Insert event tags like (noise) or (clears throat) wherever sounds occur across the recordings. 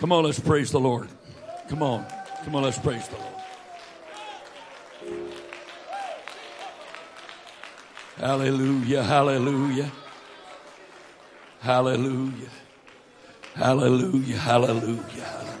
Come on, let's praise the Lord. Come on. Come on, let's praise the Lord. Hallelujah, hallelujah. Hallelujah. Hallelujah, hallelujah, hallelujah.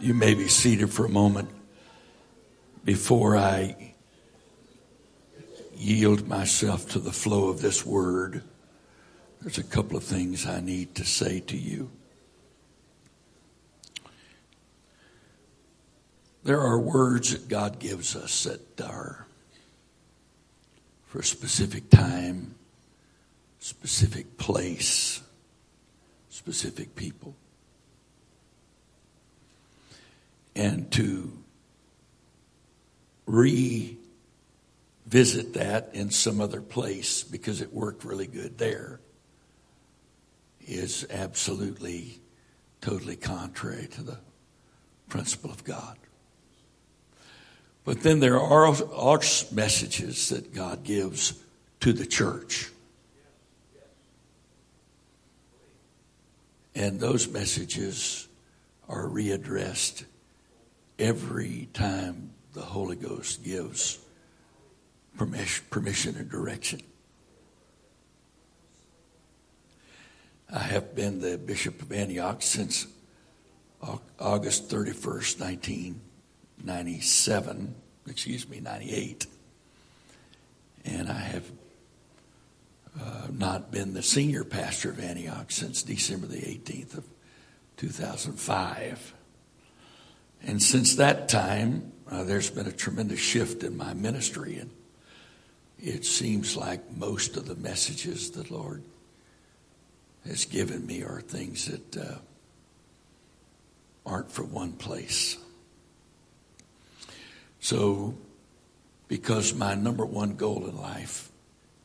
You may be seated for a moment before I yield myself to the flow of this word. There's a couple of things I need to say to you. There are words that God gives us that are for a specific time, specific place specific people. And to revisit that in some other place because it worked really good there is absolutely, totally contrary to the principle of God. But then there are, are messages that God gives to the church. And those messages are readdressed every time the Holy Ghost gives permission permission and direction. I have been the Bishop of Antioch since August 31st, 1997, excuse me, 98. And I have uh, not been the senior pastor of Antioch since December the 18th of 2005. And since that time, uh, there's been a tremendous shift in my ministry, and it seems like most of the messages the Lord has given me are things that uh, aren't for one place. So, because my number one goal in life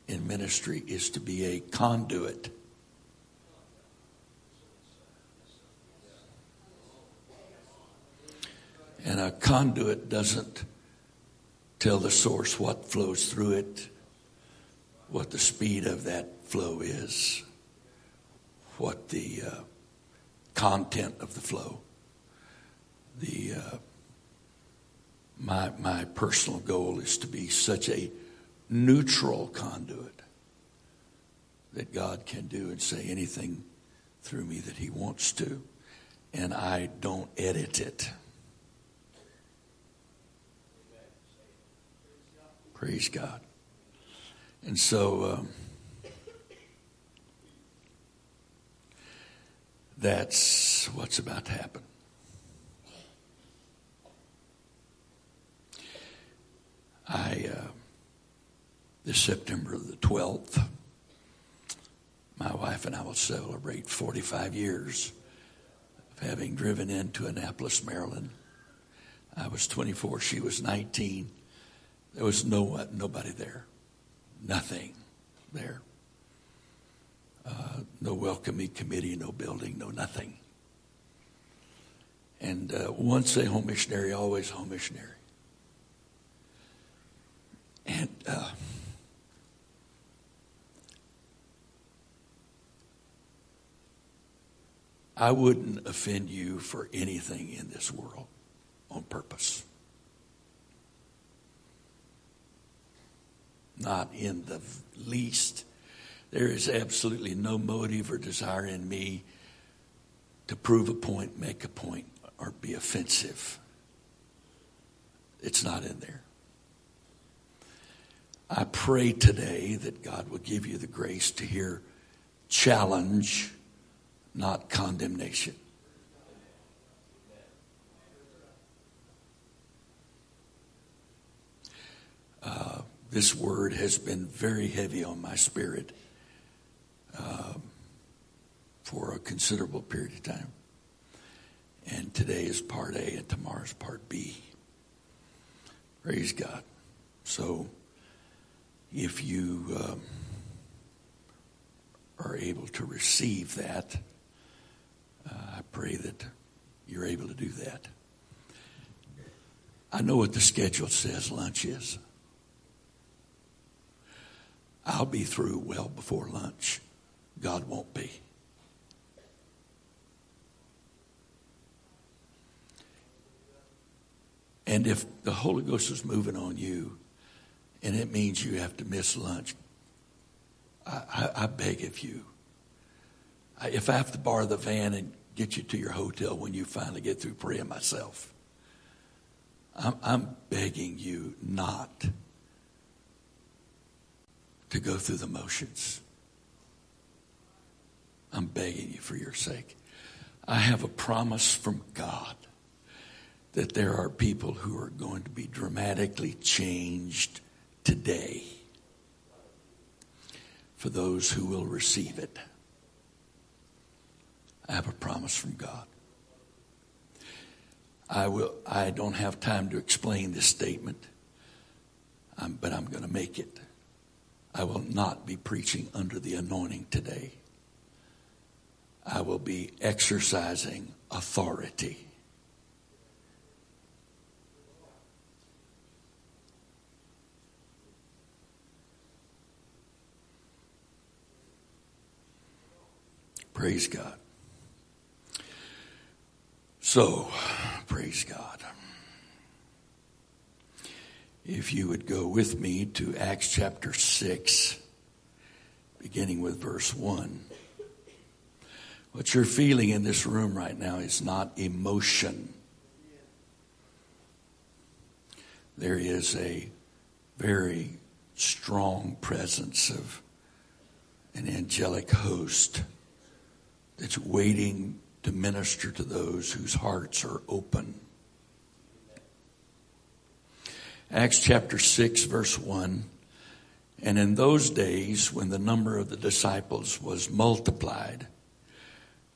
in ministry is to be a conduit. And a conduit doesn't tell the source what flows through it, what the speed of that flow is, what the uh, content of the flow. The uh, my my personal goal is to be such a neutral conduit that God can do and say anything through me that He wants to, and I don't edit it. Praise God. And so um, that's what's about to happen. I. Uh, this September the 12th, my wife and I will celebrate 45 years of having driven into Annapolis, Maryland. I was 24, she was 19. There was no nobody there, nothing there. Uh, no welcoming committee, no building, no nothing. And uh, once a home missionary, always a home missionary. And uh, I wouldn't offend you for anything in this world on purpose. Not in the least. There is absolutely no motive or desire in me to prove a point, make a point, or be offensive. It's not in there. I pray today that God will give you the grace to hear challenge not condemnation. Uh, this word has been very heavy on my spirit um, for a considerable period of time. And today is part A and tomorrow's part B. Praise God. So if you um, are able to receive that, uh, I pray that you're able to do that. I know what the schedule says lunch is. I'll be through well before lunch. God won't be. And if the Holy Ghost is moving on you and it means you have to miss lunch, I, I, I beg of you. I, if I have to borrow the van and get you to your hotel when you finally get through praying myself, I'm, I'm begging you not to go through the motions. I'm begging you for your sake. I have a promise from God that there are people who are going to be dramatically changed today for those who will receive it. I have a promise from God. I will I don't have time to explain this statement, um, but I'm going to make it. I will not be preaching under the anointing today. I will be exercising authority. Praise God. So, praise God. If you would go with me to Acts chapter 6, beginning with verse 1. What you're feeling in this room right now is not emotion. There is a very strong presence of an angelic host that's waiting to minister to those whose hearts are open. Acts chapter 6, verse 1. And in those days, when the number of the disciples was multiplied,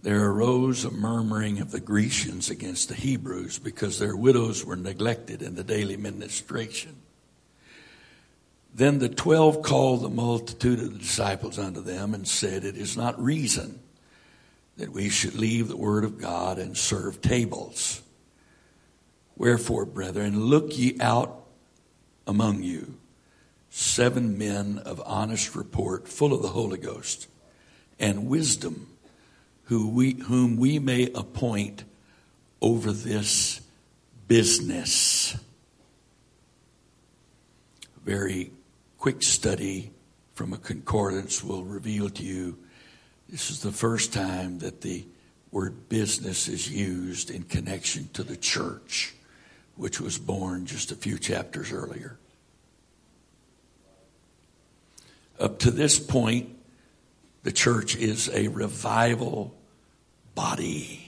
there arose a murmuring of the Grecians against the Hebrews because their widows were neglected in the daily ministration. Then the twelve called the multitude of the disciples unto them and said, It is not reason that we should leave the word of God and serve tables. Wherefore, brethren, look ye out among you seven men of honest report, full of the Holy Ghost and wisdom who we, whom we may appoint over this business. Very quick study from a concordance will reveal to you this is the first time that the word business is used in connection to the church, which was born just a few chapters earlier. Up to this point, the church is a revival body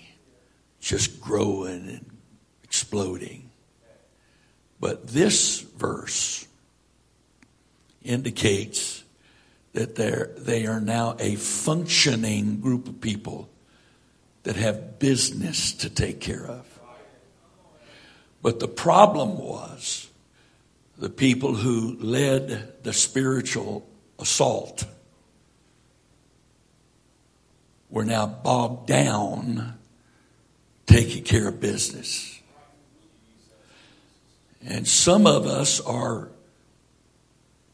just growing and exploding. But this verse indicates that they're, they are now a functioning group of people that have business to take care of. But the problem was the people who led the spiritual assault we're now bogged down taking care of business. And some of us are,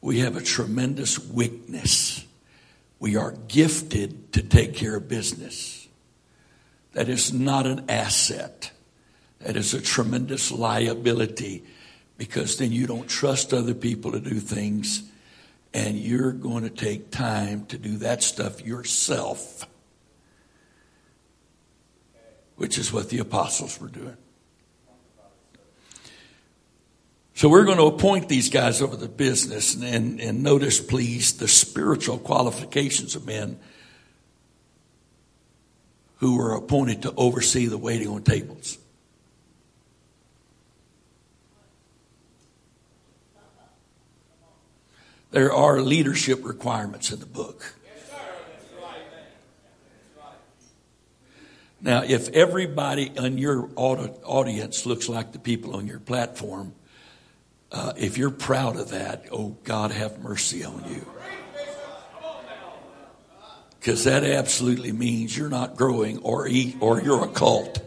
we have a tremendous weakness. We are gifted to take care of business. That is not an asset. That is a tremendous liability because then you don't trust other people to do things and you're going to take time to do that stuff yourself which is what the apostles were doing. So we're going to appoint these guys over the business and, and, and, notice, please, the spiritual qualifications of men who were appointed to oversee the waiting on tables. There are leadership requirements in the book. Now, if everybody in your audience looks like the people on your platform, uh, if you're proud of that, oh, God have mercy on you. Because that absolutely means you're not growing or eat, or you're a cult.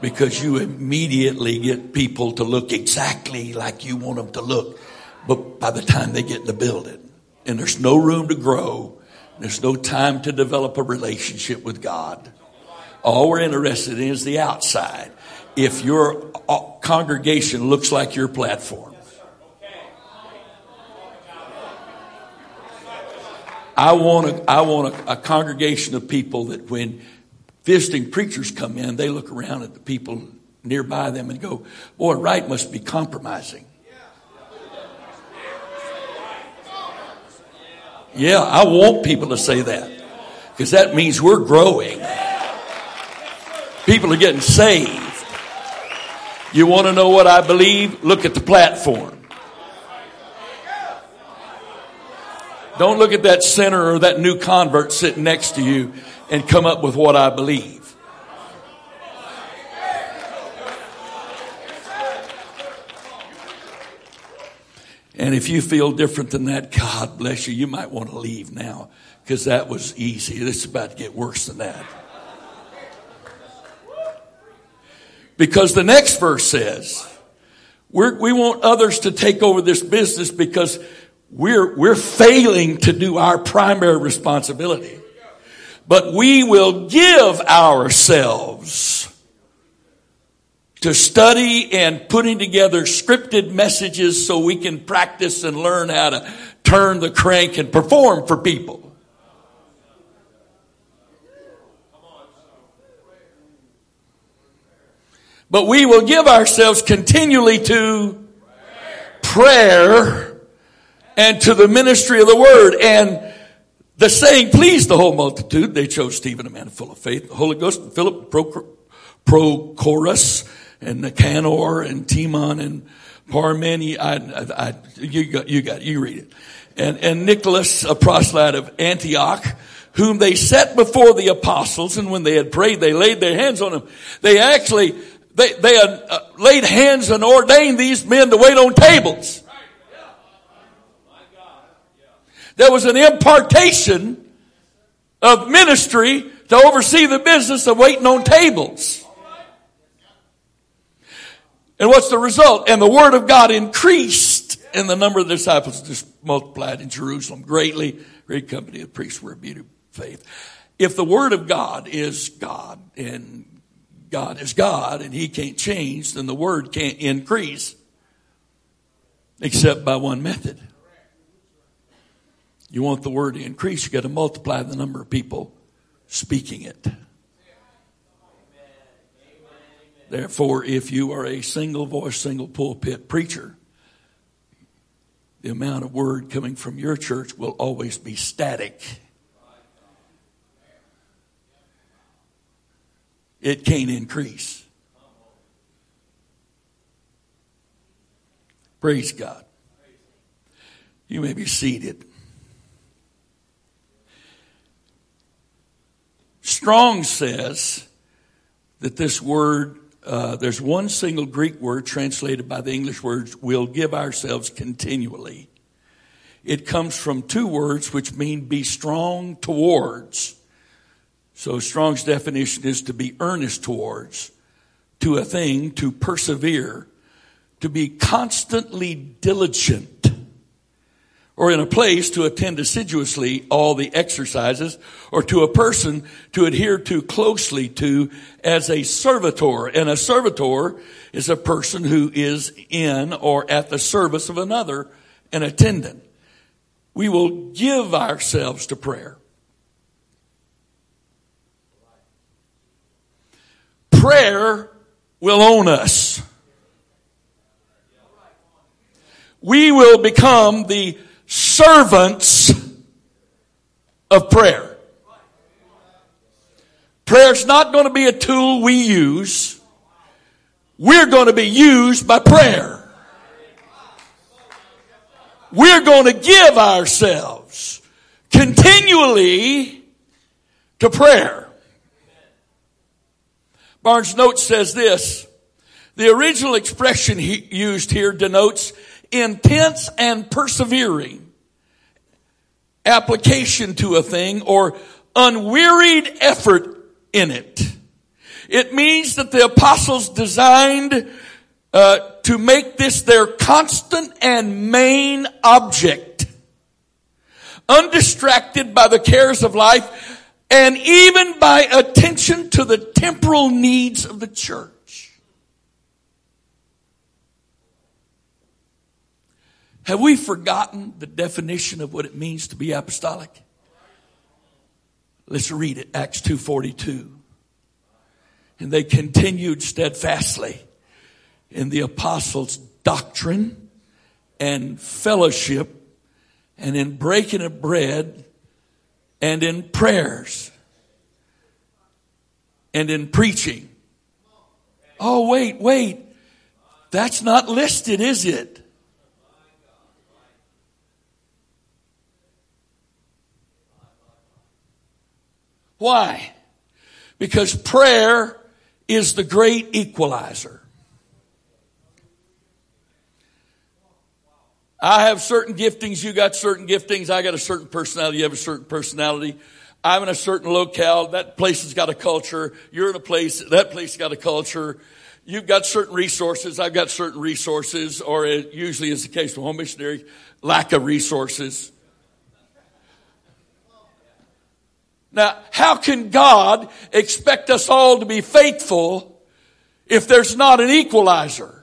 Because you immediately get people to look exactly like you want them to look. But by the time they get in the building, and there's no room to grow, there's no time to develop a relationship with God. All we're interested in is the outside. If your uh, congregation looks like your platform, I want a, I want a, a congregation of people that when visiting preachers come in, they look around at the people nearby them and go, boy, Wright must be compromising. Yeah, I want people to say that because that means we're growing. People are getting saved. You want to know what I believe? Look at the platform. Don't look at that sinner or that new convert sitting next to you and come up with what I believe. And if you feel different than that, God bless you. You might want to leave now because that was easy. It's about to get worse than that. Because the next verse says, we want others to take over this business because we're, we're failing to do our primary responsibility. But we will give ourselves to study and putting together scripted messages so we can practice and learn how to turn the crank and perform for people. But we will give ourselves continually to prayer and to the ministry of the word. And the saying pleased the whole multitude. They chose Stephen, a man full of faith, the Holy Ghost, and Philip, Prochorus, and Nicanor, and Timon, and Parmeni. I, I, you got, you got, you read it. And, and Nicholas, a proselyte of Antioch, whom they set before the apostles, and when they had prayed, they laid their hands on them. They actually they, they uh, laid hands and ordained these men to wait on tables. There was an impartation of ministry to oversee the business of waiting on tables. And what's the result? And the word of God increased and the number of the disciples just multiplied in Jerusalem greatly. Great company of priests were beauty of faith. If the word of God is God and God is God and He can't change, then the word can't increase except by one method. You want the word to increase, you got to multiply the number of people speaking it. Therefore, if you are a single voice, single pulpit preacher, the amount of word coming from your church will always be static. it can't increase. Praise God. You may be seated. Strong says that this word, uh, there's one single Greek word translated by the English words, we'll give ourselves continually. It comes from two words which mean be strong towards. So Strong's definition is to be earnest towards, to a thing, to persevere, to be constantly diligent, or in a place to attend assiduously all the exercises, or to a person to adhere to closely to as a servitor. And a servitor is a person who is in or at the service of another, an attendant. We will give ourselves to prayer. prayer will own us. We will become the servants of prayer. Prayer is not going to be a tool we use. We're going to be used by prayer. we're going to give ourselves continually to prayer. Barnes note says this. The original expression he used here denotes intense and persevering application to a thing or unwearied effort in it. It means that the apostles designed uh, to make this their constant and main object, undistracted by the cares of life and even by attention to the temporal needs of the church. Have we forgotten the definition of what it means to be apostolic? Let's read it, Acts 2.42. And they continued steadfastly in the apostles' doctrine and fellowship and in breaking of bread and in prayers and in preaching. Oh, wait, wait. That's not listed, is it? Why? Because prayer is the great equalizer. I have certain giftings, you got certain giftings, I got a certain personality, you have a certain personality. I'm in a certain locale, that place has got a culture, you're in a place, that place has got a culture. You've got certain resources, I've got certain resources, or it usually is the case with home missionary, lack of resources. Now, how can God expect us all to be faithful if there's not an equalizer?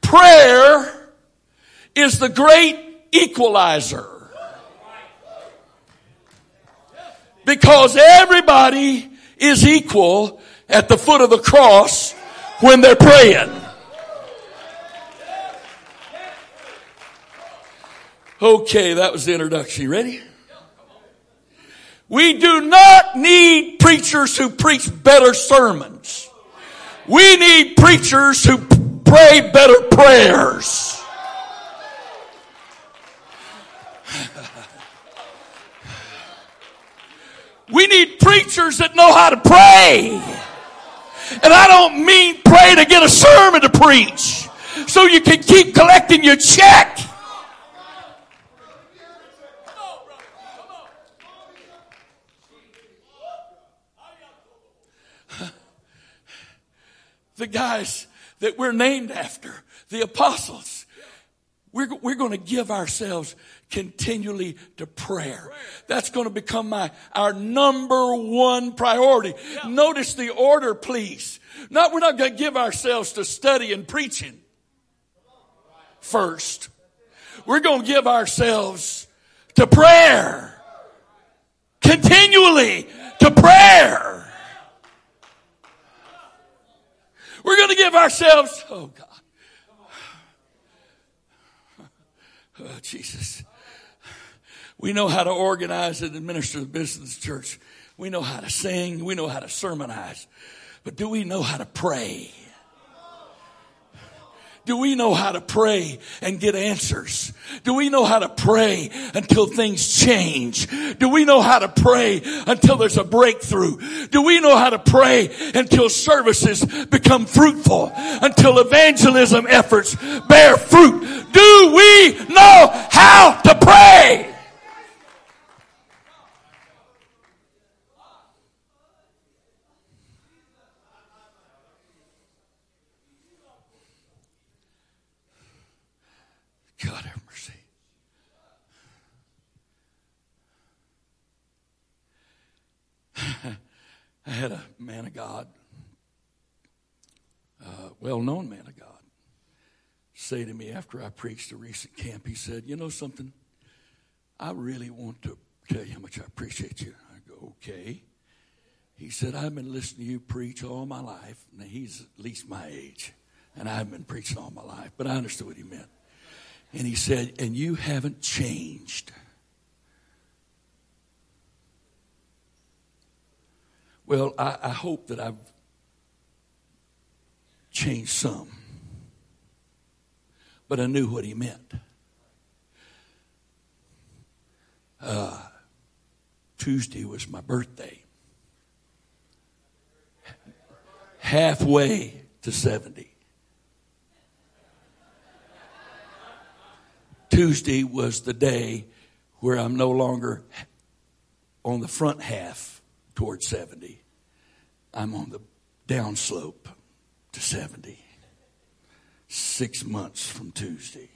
Prayer is the great equalizer. Because everybody is equal at the foot of the cross when they're praying. Okay, that was the introduction. You ready? We do not need preachers who preach better sermons. We need preachers who pray better prayers. we need preachers that know how to pray. And I don't mean pray to get a sermon to preach so you can keep collecting your check. The guys that we're named after, the apostles. We're, we're going to give ourselves continually to prayer. That's going to become my, our number one priority. Yeah. Notice the order, please. Not, we're not going to give ourselves to study and preaching first. We're going to give ourselves to prayer. Continually to prayer. We're going to give ourselves, oh God. (sighs) Oh, Jesus. We know how to organize and administer the business of the church. We know how to sing. We know how to sermonize. But do we know how to pray? Do we know how to pray and get answers? Do we know how to pray until things change? Do we know how to pray until there's a breakthrough? Do we know how to pray until services become fruitful? Until evangelism efforts bear fruit? Do we know how to pray? God have mercy. I had a man of God, a well known man of God, say to me after I preached a recent camp, he said, You know something? I really want to tell you how much I appreciate you. I go, Okay. He said, I've been listening to you preach all my life. Now, he's at least my age, and I've been preaching all my life, but I understood what he meant. And he said, And you haven't changed. Well, I, I hope that I've changed some. But I knew what he meant. Uh, Tuesday was my birthday. Halfway to 70. Tuesday was the day where I'm no longer on the front half towards 70. I'm on the downslope to 70. Six months from Tuesday.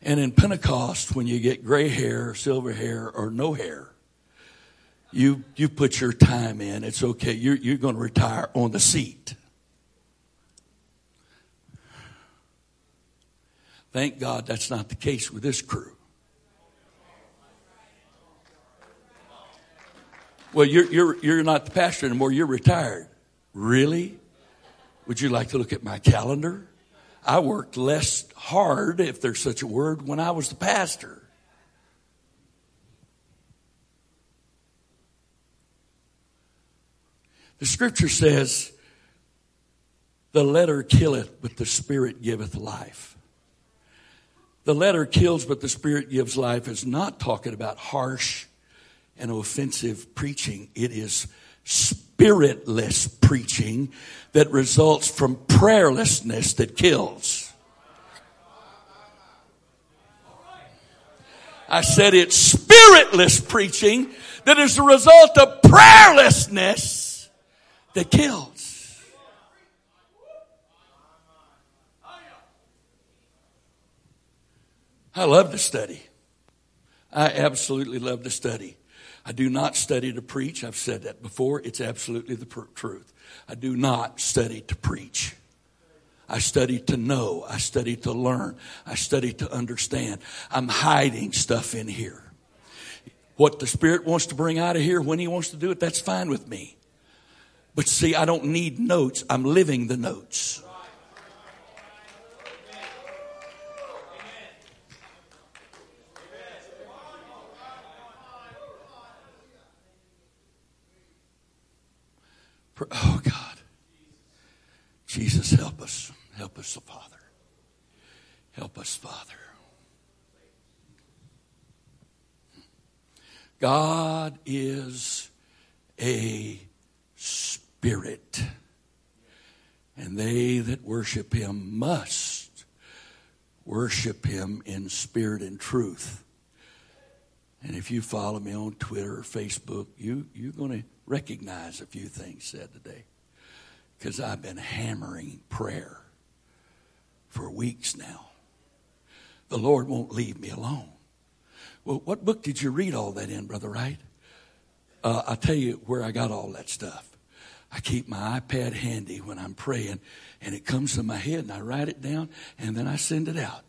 And in Pentecost, when you get gray hair, silver hair, or no hair, you, you put your time in. It's okay. You're, you're going to retire on the seat. Thank God that's not the case with this crew. Well, you're, you're, you're not the pastor anymore. You're retired. Really? Would you like to look at my calendar? I worked less hard, if there's such a word, when I was the pastor. The scripture says, the letter killeth, but the spirit giveth life. The letter kills, but the spirit gives life is not talking about harsh and offensive preaching. It is spiritless preaching that results from prayerlessness that kills. I said it's spiritless preaching that is the result of prayerlessness that kills. I love to study. I absolutely love to study. I do not study to preach. I've said that before. It's absolutely the pr- truth. I do not study to preach. I study to know. I study to learn. I study to understand. I'm hiding stuff in here. What the Spirit wants to bring out of here when He wants to do it, that's fine with me. But see, I don't need notes. I'm living the notes. Oh God. Jesus, help us. Help us, Father. Help us, Father. God is a spirit, and they that worship him must worship him in spirit and truth. And if you follow me on Twitter or Facebook, you, you're going to recognize a few things said today because I've been hammering prayer for weeks now. The Lord won't leave me alone. Well, what book did you read all that in, Brother Wright? Uh, I'll tell you where I got all that stuff. I keep my iPad handy when I'm praying, and it comes to my head, and I write it down, and then I send it out.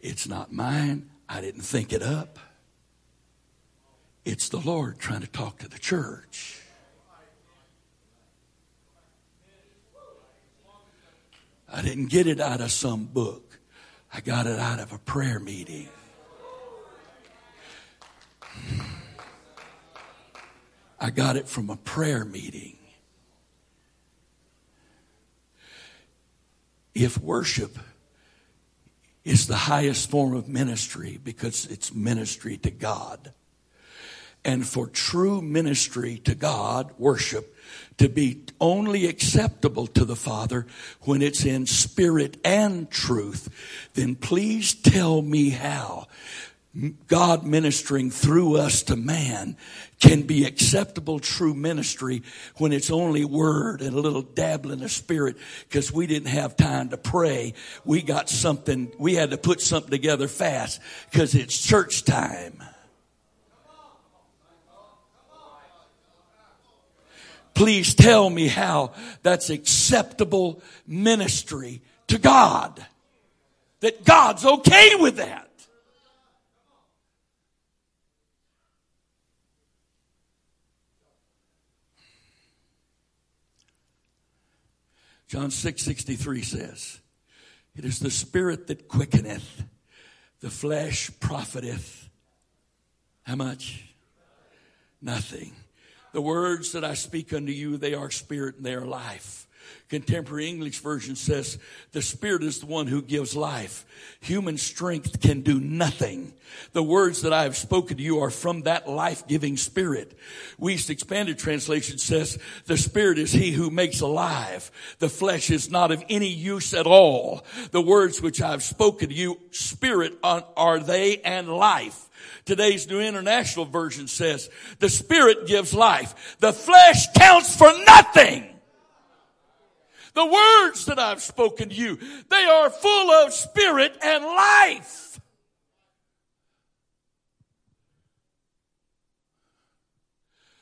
It's not mine. I didn't think it up. It's the Lord trying to talk to the church. I didn't get it out of some book. I got it out of a prayer meeting. I got it from a prayer meeting. If worship is the highest form of ministry because it's ministry to God, and for true ministry to God, worship, to be only acceptable to the Father when it's in spirit and truth, then please tell me how God ministering through us to man can be acceptable true ministry when it's only word and a little dabbling of spirit because we didn't have time to pray. We got something, we had to put something together fast because it's church time. Please tell me how that's acceptable ministry to God. That God's okay with that. John 6:63 says, It is the spirit that quickeneth, the flesh profiteth. How much? Nothing. The words that I speak unto you, they are spirit and they are life. Contemporary English version says, the Spirit is the one who gives life. Human strength can do nothing. The words that I have spoken to you are from that life-giving Spirit. Wuest Expanded Translation says, the Spirit is He who makes alive. The flesh is not of any use at all. The words which I have spoken to you, Spirit are they and life. Today's New International Version says, the Spirit gives life. The flesh counts for nothing. The words that I've spoken to you, they are full of spirit and life.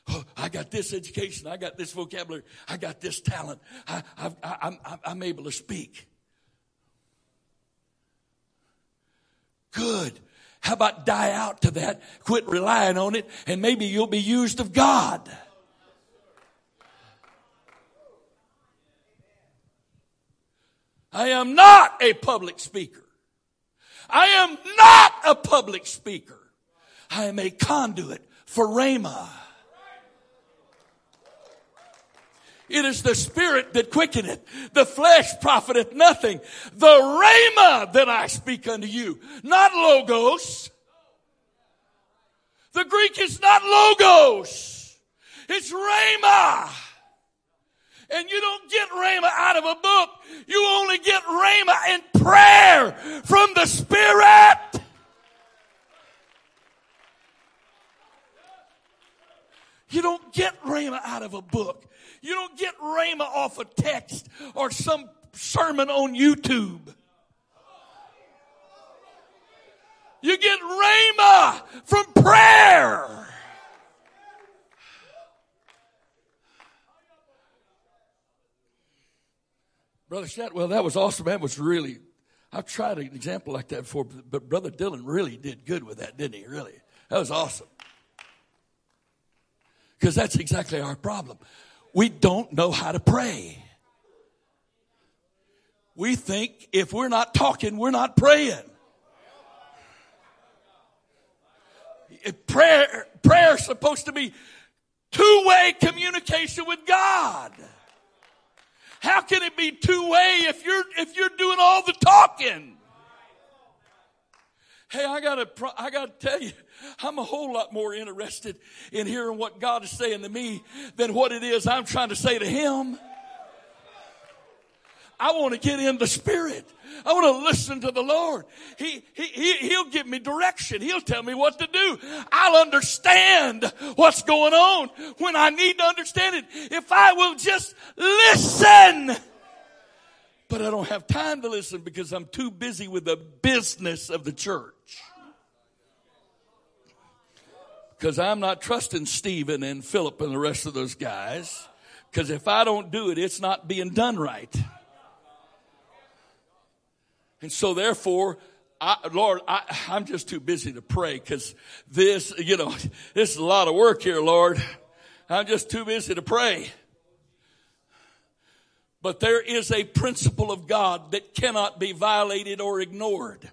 Oh, I got this education. I got this vocabulary. I got this talent. I, I, I, I'm able to speak. Good. How about die out to that? Quit relying on it and maybe you'll be used of God. I am not a public speaker. I am not a public speaker. I am a conduit for Rhema. It is the spirit that quickeneth. The flesh profiteth nothing. The Rhema that I speak unto you, not logos. The Greek is not logos. It's Rhema. And you don't get Rhema out of a book. You only get Rhema in prayer from the Spirit. You don't get Rhema out of a book. You don't get Rhema off a text or some sermon on YouTube. You get Rhema from prayer. Brother Shatwell, that was awesome. That was really, I've tried an example like that before, but Brother Dylan really did good with that, didn't he? Really. That was awesome. Because that's exactly our problem. We don't know how to pray. We think if we're not talking, we're not praying. Prayer, prayer is supposed to be two-way communication with God. How can it be two way if you're, if you're doing all the talking? Hey, I gotta, I gotta tell you, I'm a whole lot more interested in hearing what God is saying to me than what it is I'm trying to say to Him. I want to get in the Spirit. I want to listen to the Lord. He, he, he, he'll give me direction. He'll tell me what to do. I'll understand what's going on when I need to understand it. If I will just listen. But I don't have time to listen because I'm too busy with the business of the church. Because I'm not trusting Stephen and Philip and the rest of those guys. Because if I don't do it, it's not being done right. And so therefore, I, Lord, I, I'm just too busy to pray because this, you know, (laughs) this is a lot of work here, Lord. I'm just too busy to pray. But there is a principle of God that cannot be violated or ignored.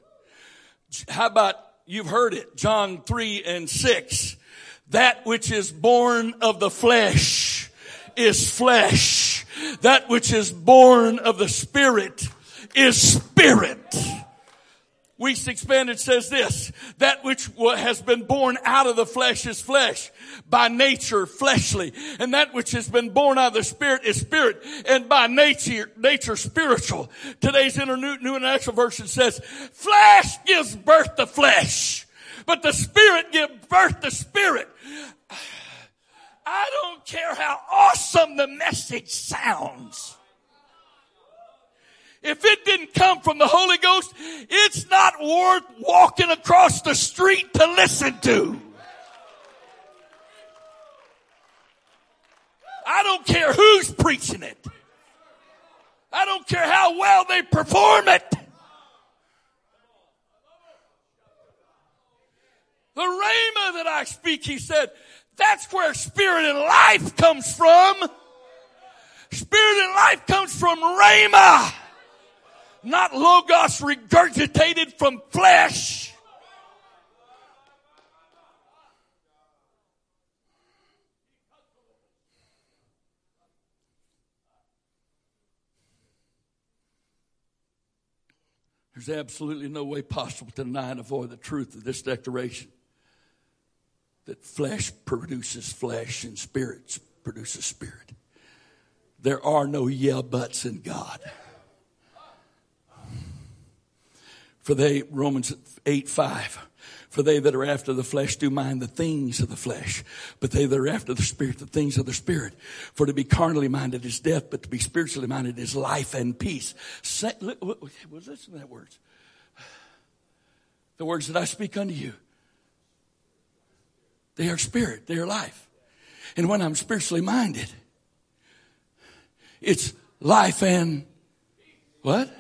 How about you've heard it, John 3 and 6. That which is born of the flesh is flesh. That which is born of the spirit is spirit. Wuest Expanded says this, that which has been born out of the flesh is flesh, by nature fleshly, and that which has been born out of the spirit is spirit, and by nature, nature spiritual. Today's New, New International Version says, flesh gives birth to flesh, but the spirit gives birth to spirit. (sighs) I don't care how awesome the message sounds. If it didn't come from the Holy Ghost, it's not worth walking across the street to listen to. I don't care who's preaching it. I don't care how well they perform it. The rhema that I speak, he said, that's where spirit and life comes from. Spirit and life comes from rhema not logos regurgitated from flesh. There's absolutely no way possible to deny and avoid the truth of this declaration that flesh produces flesh and spirit produces spirit. There are no yeah buts in God. For they, Romans 8 5, for they that are after the flesh do mind the things of the flesh, but they that are after the spirit, the things of the spirit. For to be carnally minded is death, but to be spiritually minded is life and peace. Say, well, listen to that words. The words that I speak unto you, they are spirit, they are life. And when I'm spiritually minded, it's life and what?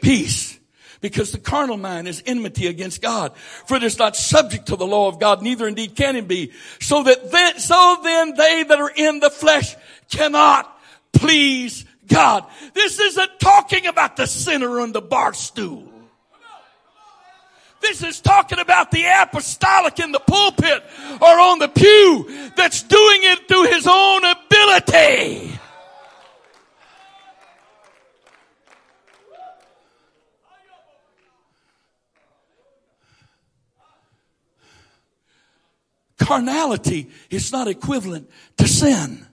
Peace. Because the carnal mind is enmity against God. For it is not subject to the law of God, neither indeed can it be. So that then, so then they that are in the flesh cannot please God. This isn't talking about the sinner on the bar stool. This is talking about the apostolic in the pulpit or on the pew that's doing it through his own ability. Carnality is not equivalent to sin.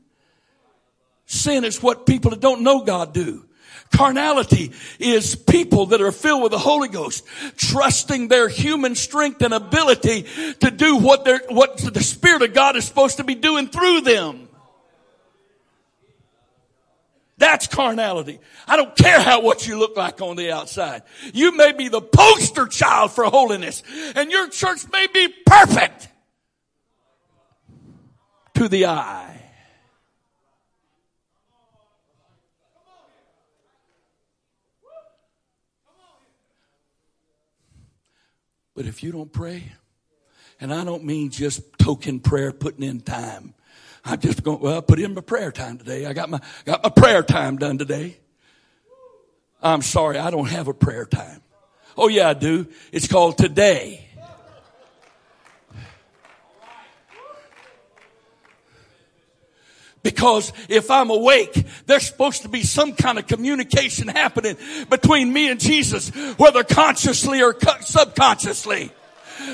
Sin is what people that don't know God do. Carnality is people that are filled with the Holy Ghost, trusting their human strength and ability to do what what the Spirit of God is supposed to be doing through them. That's carnality. I don't care how what you look like on the outside. You may be the poster child for holiness, and your church may be perfect to the eye. But if you don't pray, and I don't mean just token prayer, putting in time. I'm just going, well, I put in my prayer time today. I got my, got my prayer time done today. I'm sorry, I don't have a prayer time. Oh yeah, I do. It's called today. Because if I'm awake, there's supposed to be some kind of communication happening between me and Jesus, whether consciously or subconsciously.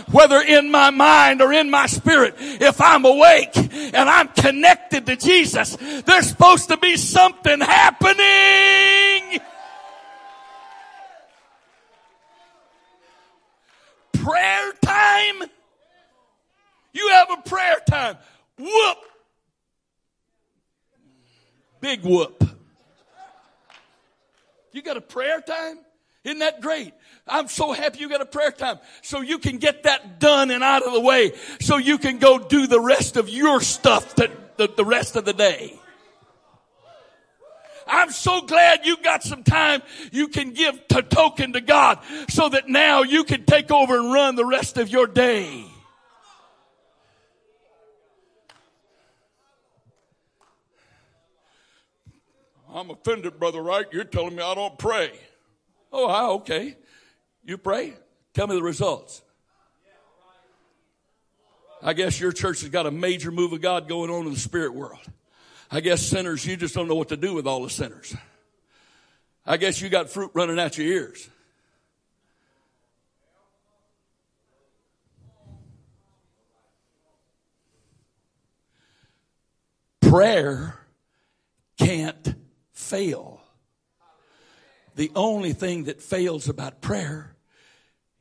Whether in my mind or in my spirit, if I'm awake and I'm connected to Jesus, there's supposed to be something happening. Prayer time? You have a prayer time. Whoop! Big whoop. You got a prayer time? Isn't that great? I'm so happy you got a prayer time. So you can get that done and out of the way. So you can go do the rest of your stuff the, the, the rest of the day. I'm so glad you got some time you can give a token to God so that now you can take over and run the rest of your day. I'm offended, Brother Wright. You're telling me I don't pray. Oh, okay. You pray? Tell me the results. I guess your church has got a major move of God going on in the spirit world. I guess sinners, you just don't know what to do with all the sinners. I guess you got fruit running out your ears. Prayer can't fail. The only thing that fails about prayer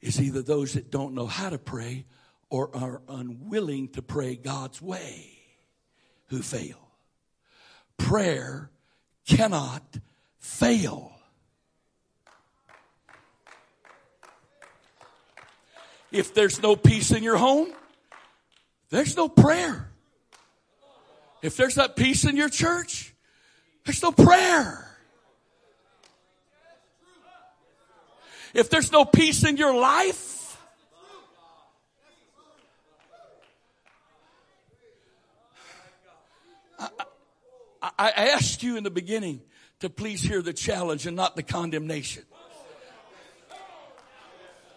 is either those that don't know how to pray or are unwilling to pray God's way who fail. Prayer cannot fail. If there's no peace in your home, there's no prayer. If there's not peace in your church, there's no prayer. If there's no peace in your life, I, I, I asked you in the beginning to please hear the challenge and not the condemnation.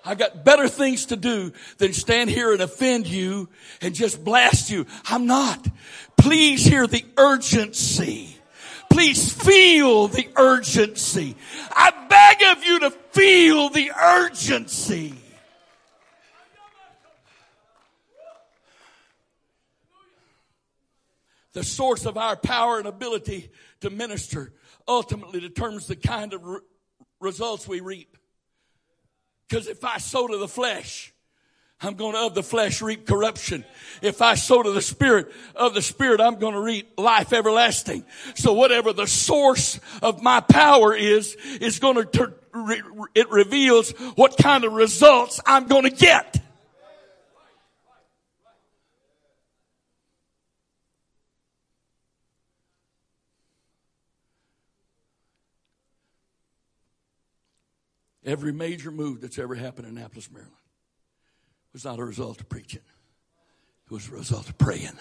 I got better things to do than stand here and offend you and just blast you. I'm not. Please hear the urgency Please feel the urgency. I beg of you to feel the urgency? The source of our power and ability to minister ultimately determines the kind of re- results we reap. Because if I sow to the flesh, I'm going to of the flesh reap corruption. If I sow to the spirit of the spirit, I'm going to reap life everlasting. So whatever the source of my power is, is going to, it reveals what kind of results I'm going to get. Every major move that's ever happened in Annapolis, Maryland was not a result of preaching. It was a result of praying.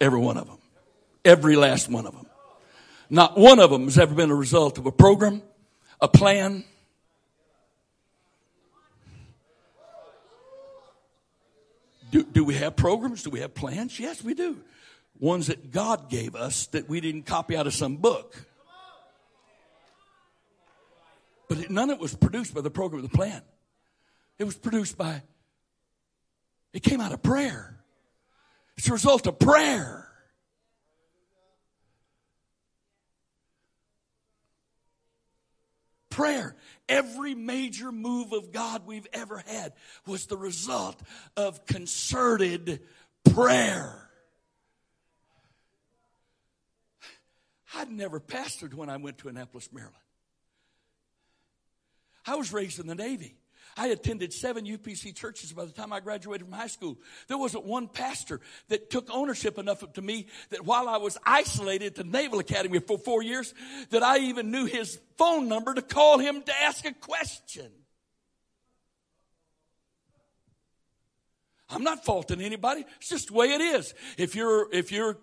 Every one of them. Every last one of them. Not one of them has ever been a result of a program, a plan. Do, do we have programs? Do we have plans? Yes, we do. Ones that God gave us that we didn't copy out of some book. But none of it was produced by the program or the plan. It was produced by, it came out of prayer. It's a result of prayer. Prayer. Every major move of God we've ever had was the result of concerted prayer. I'd never pastored when I went to Annapolis, Maryland. I was raised in the Navy. I attended seven UPC churches by the time I graduated from high school. There wasn't one pastor that took ownership enough to me that while I was isolated at the Naval Academy for four years, that I even knew his phone number to call him to ask a question. I'm not faulting anybody. It's just the way it is. If you're, if you're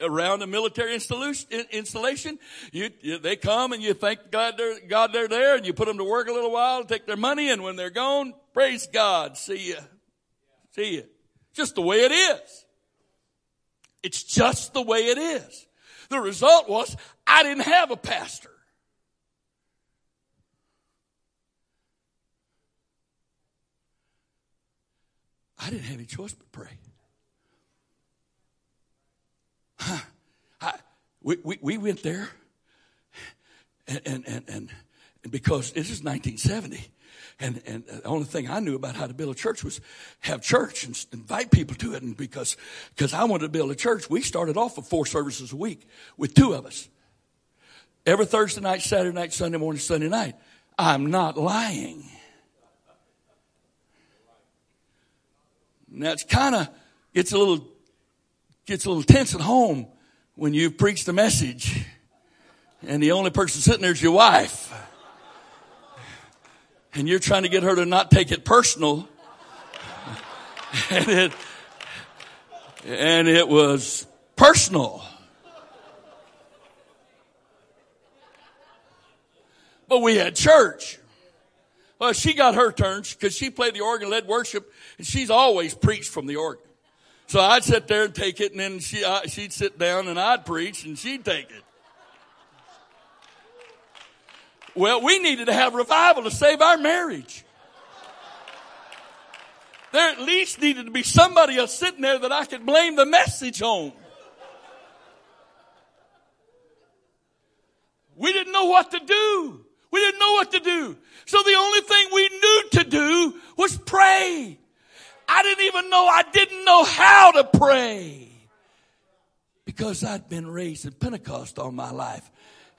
around a military installation, you, you, they come and you thank God they're, God they're there and you put them to work a little while, take their money, and when they're gone, praise God. See you. See you. Just the way it is. It's just the way it is. The result was I didn't have a pastor. I didn't have any choice but pray. I, we, we, we went there, and, and, and, and because this is 1970, and, and the only thing I knew about how to build a church was have church and invite people to it. And because, because I wanted to build a church, we started off with four services a week with two of us. Every Thursday night, Saturday night, Sunday morning, Sunday night. I'm not lying. And that's kind of, it's a little gets a little tense at home when you preach the message and the only person sitting there is your wife. And you're trying to get her to not take it personal. and it, and it was personal. But we had church. Well, she got her turn because she played the organ, led worship, and she's always preached from the organ. So I'd sit there and take it, and then she, I, she'd sit down and I'd preach, and she'd take it. Well, we needed to have revival to save our marriage. There at least needed to be somebody else sitting there that I could blame the message on. We didn't know what to do. We didn't know what to do. So the only thing we knew to do was pray. I didn't even know I didn't know how to pray because I'd been raised in Pentecost all my life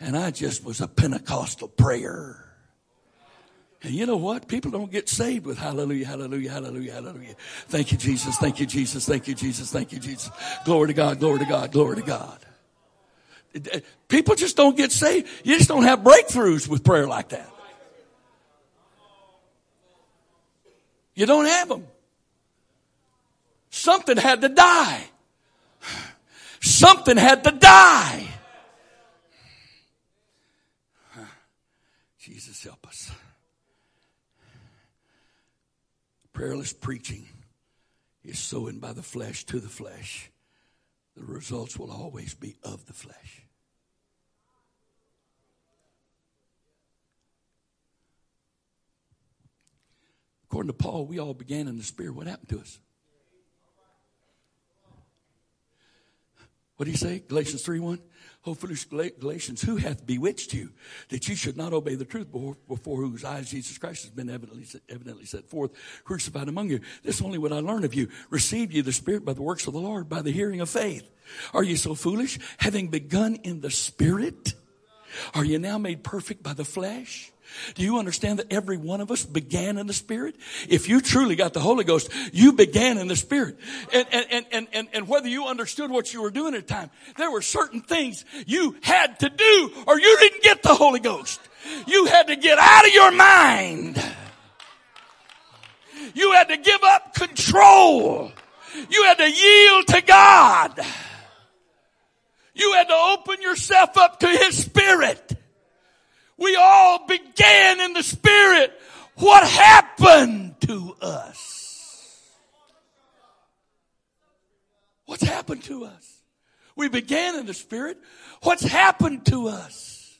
and I just was a Pentecostal prayer. And you know what? People don't get saved with hallelujah, hallelujah, hallelujah, hallelujah. Thank you, Jesus. Thank you, Jesus. Thank you, Jesus. Thank you, Jesus. Glory to God, glory to God, glory to God. People just don't get saved. You just don't have breakthroughs with prayer like that. You don't have them. Something had to die. Something had to die. Jesus help us. Prayerless preaching is sowing by the flesh to the flesh. The results will always be of the flesh. According to Paul, we all began in the Spirit. What happened to us? What do you say? Galatians 3 1? Oh, foolish Galatians, who hath bewitched you that you should not obey the truth before, before whose eyes Jesus Christ has been evidently, evidently set forth, crucified among you? This only would I learn of you. Received you the Spirit by the works of the Lord, by the hearing of faith. Are you so foolish? Having begun in the Spirit, are you now made perfect by the flesh? Do you understand that every one of us began in the Spirit? If you truly got the Holy Ghost, you began in the Spirit. And, and, and, and, and whether you understood what you were doing at the time, there were certain things you had to do or you didn't get the Holy Ghost. You had to get out of your mind. You had to give up control. You had to yield to God. You had to open yourself up to His Spirit. We all began in the Spirit. What happened to us? What's happened to us? We began in the Spirit. What's happened to us?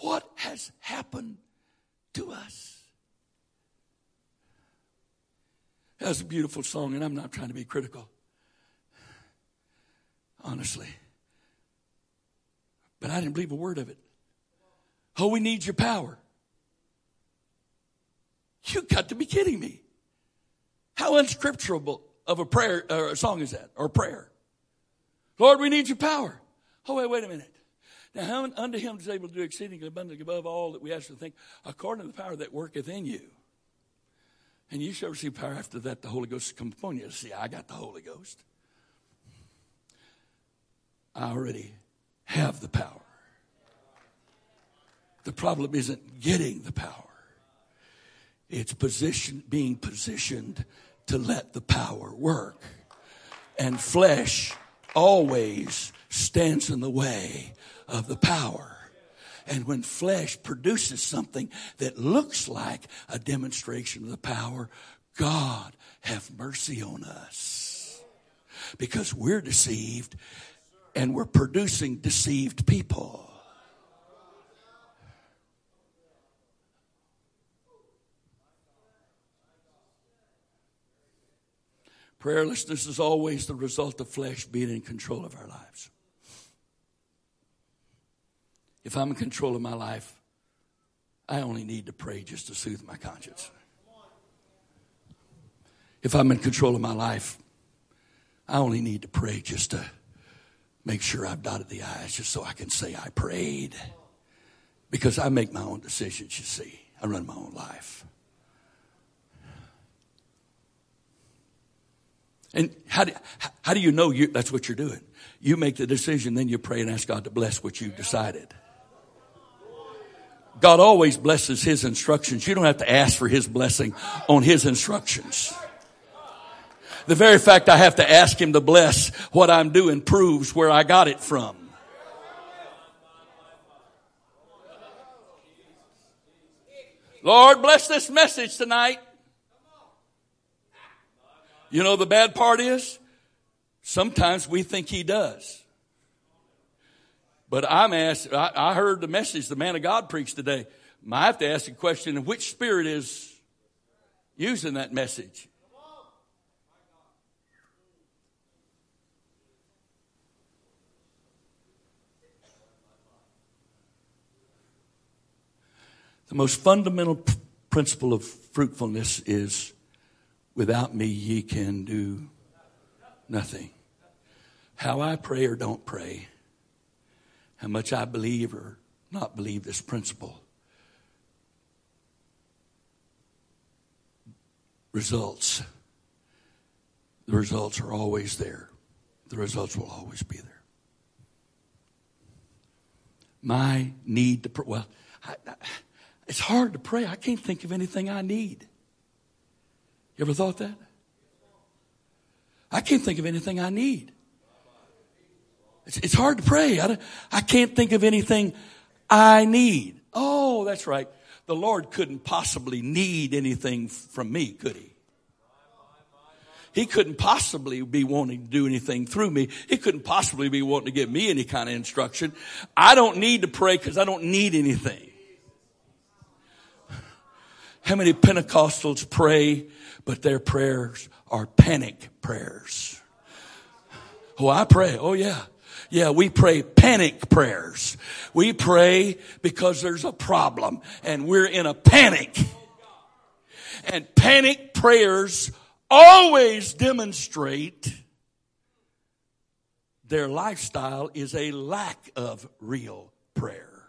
What has happened to us? That's a beautiful song, and I'm not trying to be critical. Honestly. But I didn't believe a word of it. Oh, we need your power. You got to be kidding me. How unscripturable of a prayer or a song is that? Or prayer? Lord, we need your power. Oh, wait, wait a minute. Now, unto him is able to do exceedingly abundantly above all that we ask to think, according to the power that worketh in you. And you shall receive power after that the Holy Ghost come upon you. See, I got the Holy Ghost. I already have the power. The problem isn't getting the power. It's position, being positioned to let the power work. And flesh always stands in the way of the power. And when flesh produces something that looks like a demonstration of the power, God have mercy on us. Because we're deceived and we're producing deceived people. Prayerlessness is always the result of flesh being in control of our lives. If I'm in control of my life, I only need to pray just to soothe my conscience. If I'm in control of my life, I only need to pray just to make sure I've dotted the I's just so I can say I prayed. Because I make my own decisions, you see. I run my own life. And how do, how do you know you, that's what you're doing? You make the decision, then you pray and ask God to bless what you've decided. God always blesses His instructions. You don't have to ask for His blessing on His instructions. The very fact I have to ask Him to bless what I'm doing proves where I got it from. Lord, bless this message tonight. You know, the bad part is sometimes we think he does. But I'm asked, I, I heard the message the man of God preached today. I have to ask the question which spirit is using that message? The most fundamental principle of fruitfulness is Without me, ye can do nothing. How I pray or don't pray, how much I believe or not believe this principle, results. The results are always there. The results will always be there. My need to pray. Well, I, I, it's hard to pray. I can't think of anything I need. You ever thought that? I can't think of anything I need. It's, it's hard to pray. I, I can't think of anything I need. Oh, that's right. The Lord couldn't possibly need anything from me, could he? He couldn't possibly be wanting to do anything through me. He couldn't possibly be wanting to give me any kind of instruction. I don't need to pray because I don't need anything. How many Pentecostals pray, but their prayers are panic prayers? Oh, I pray. Oh, yeah. Yeah, we pray panic prayers. We pray because there's a problem and we're in a panic. And panic prayers always demonstrate their lifestyle is a lack of real prayer.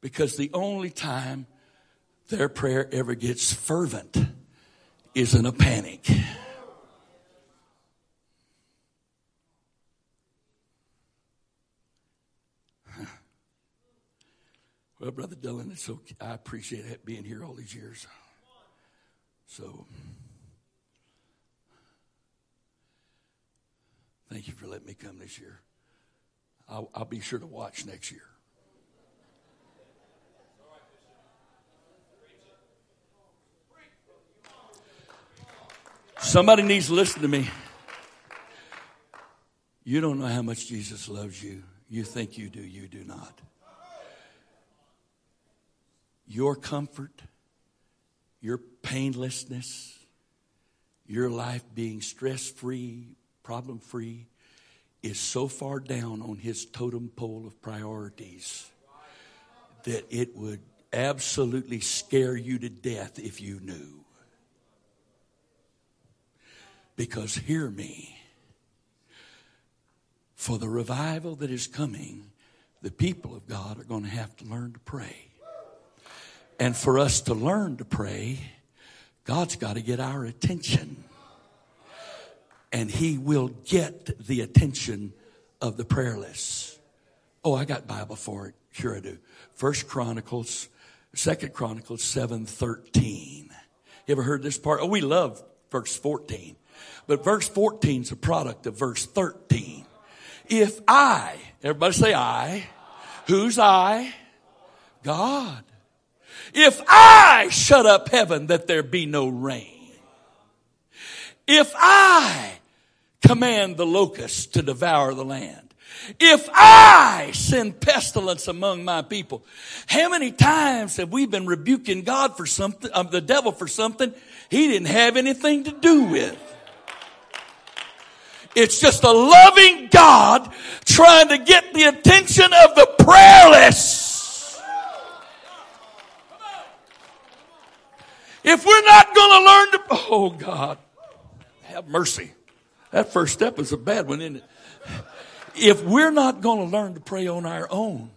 Because the only time their prayer ever gets fervent is in a panic. Well, Brother Dylan, it's okay. I appreciate being here all these years. So, thank you for letting me come this year. I'll, I'll be sure to watch next year. Somebody needs to listen to me. You don't know how much Jesus loves you. You think you do, you do not your comfort, your painlessness, your life being stress free, problem free, is so far down on his totem pole of priorities that it would absolutely scare you to death if you knew. Because hear me, for the revival that is coming, the people of God are going to have to learn to pray. And for us to learn to pray, God's got to get our attention. And He will get the attention of the prayerless. Oh, I got Bible for it. Sure I do. First Chronicles, Second Chronicles 7 13. You ever heard this part? Oh, we love verse 14. But verse 14 is a product of verse 13. If I, everybody say I, who's I? God. If I shut up heaven that there be no rain, if I command the locusts to devour the land, if I send pestilence among my people, how many times have we been rebuking God for something, um, the devil for something he didn't have anything to do with? It's just a loving God trying to get the attention of the prayerless. If we're not going to learn to, oh God, have mercy. That first step is a bad one, isn't it? If we're not going to learn to pray on our own,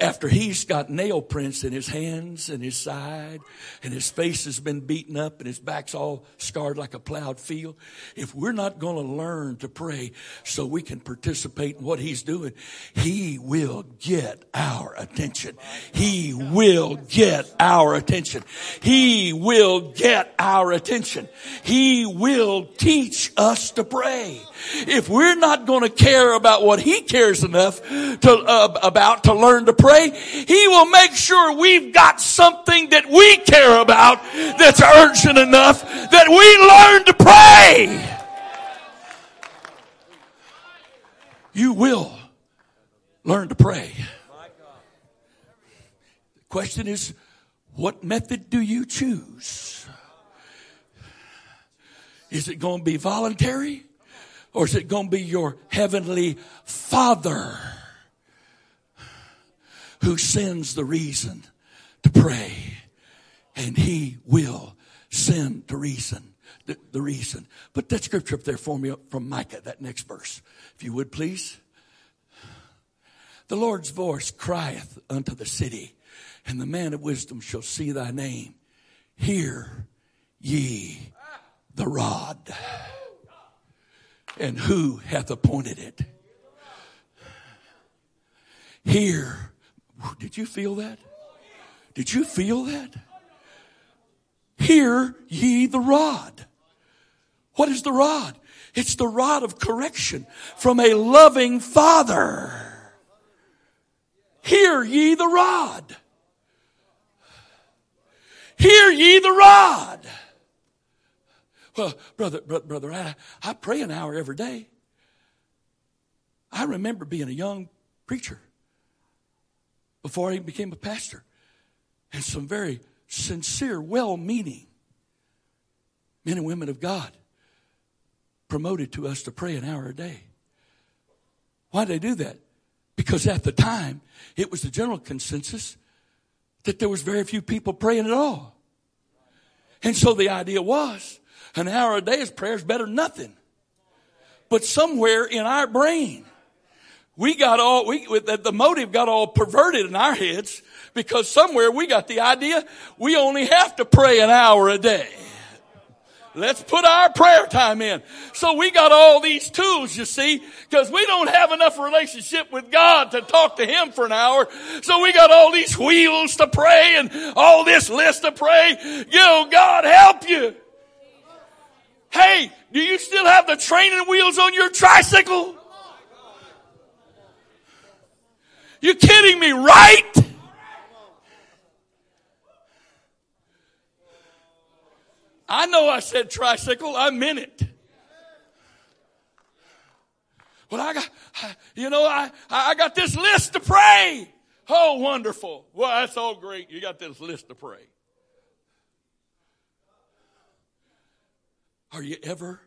after he's got nail prints in his hands and his side and his face has been beaten up and his back's all scarred like a plowed field. If we're not going to learn to pray so we can participate in what he's doing, he will get our attention. He will get our attention. He will get our attention. He will teach us to pray. If we're not going to care about what he cares enough to, uh, about to learn to pray, pray, He will make sure we've got something that we care about that's urgent enough that we learn to pray. You will learn to pray. The question is, what method do you choose? Is it going to be voluntary? Or is it going to be your heavenly Father who sends the reason to pray. And he will send the reason, the, the reason. Put that scripture up there for me from Micah, that next verse, if you would please. The Lord's voice crieth unto the city, and the man of wisdom shall see thy name. Hear ye the rod. And who hath appointed it? Hear did you feel that? Did you feel that? Hear ye the rod. What is the rod? It's the rod of correction from a loving father. Hear ye the rod. Hear ye the rod. Well, brother, brother, brother, I, I pray an hour every day. I remember being a young preacher before I became a pastor. And some very sincere, well meaning men and women of God promoted to us to pray an hour a day. Why did they do that? Because at the time, it was the general consensus that there was very few people praying at all. And so the idea was an hour a day is prayer is better than nothing. But somewhere in our brain, we got all, we, the motive got all perverted in our heads because somewhere we got the idea we only have to pray an hour a day. Let's put our prayer time in. So we got all these tools, you see, because we don't have enough relationship with God to talk to Him for an hour. So we got all these wheels to pray and all this list to pray. You God help you. Hey, do you still have the training wheels on your tricycle? You kidding me, right? I know I said tricycle, I meant it. Well, I got, you know, I, I got this list to pray. Oh, wonderful. Well, that's all great. You got this list to pray. Are you ever?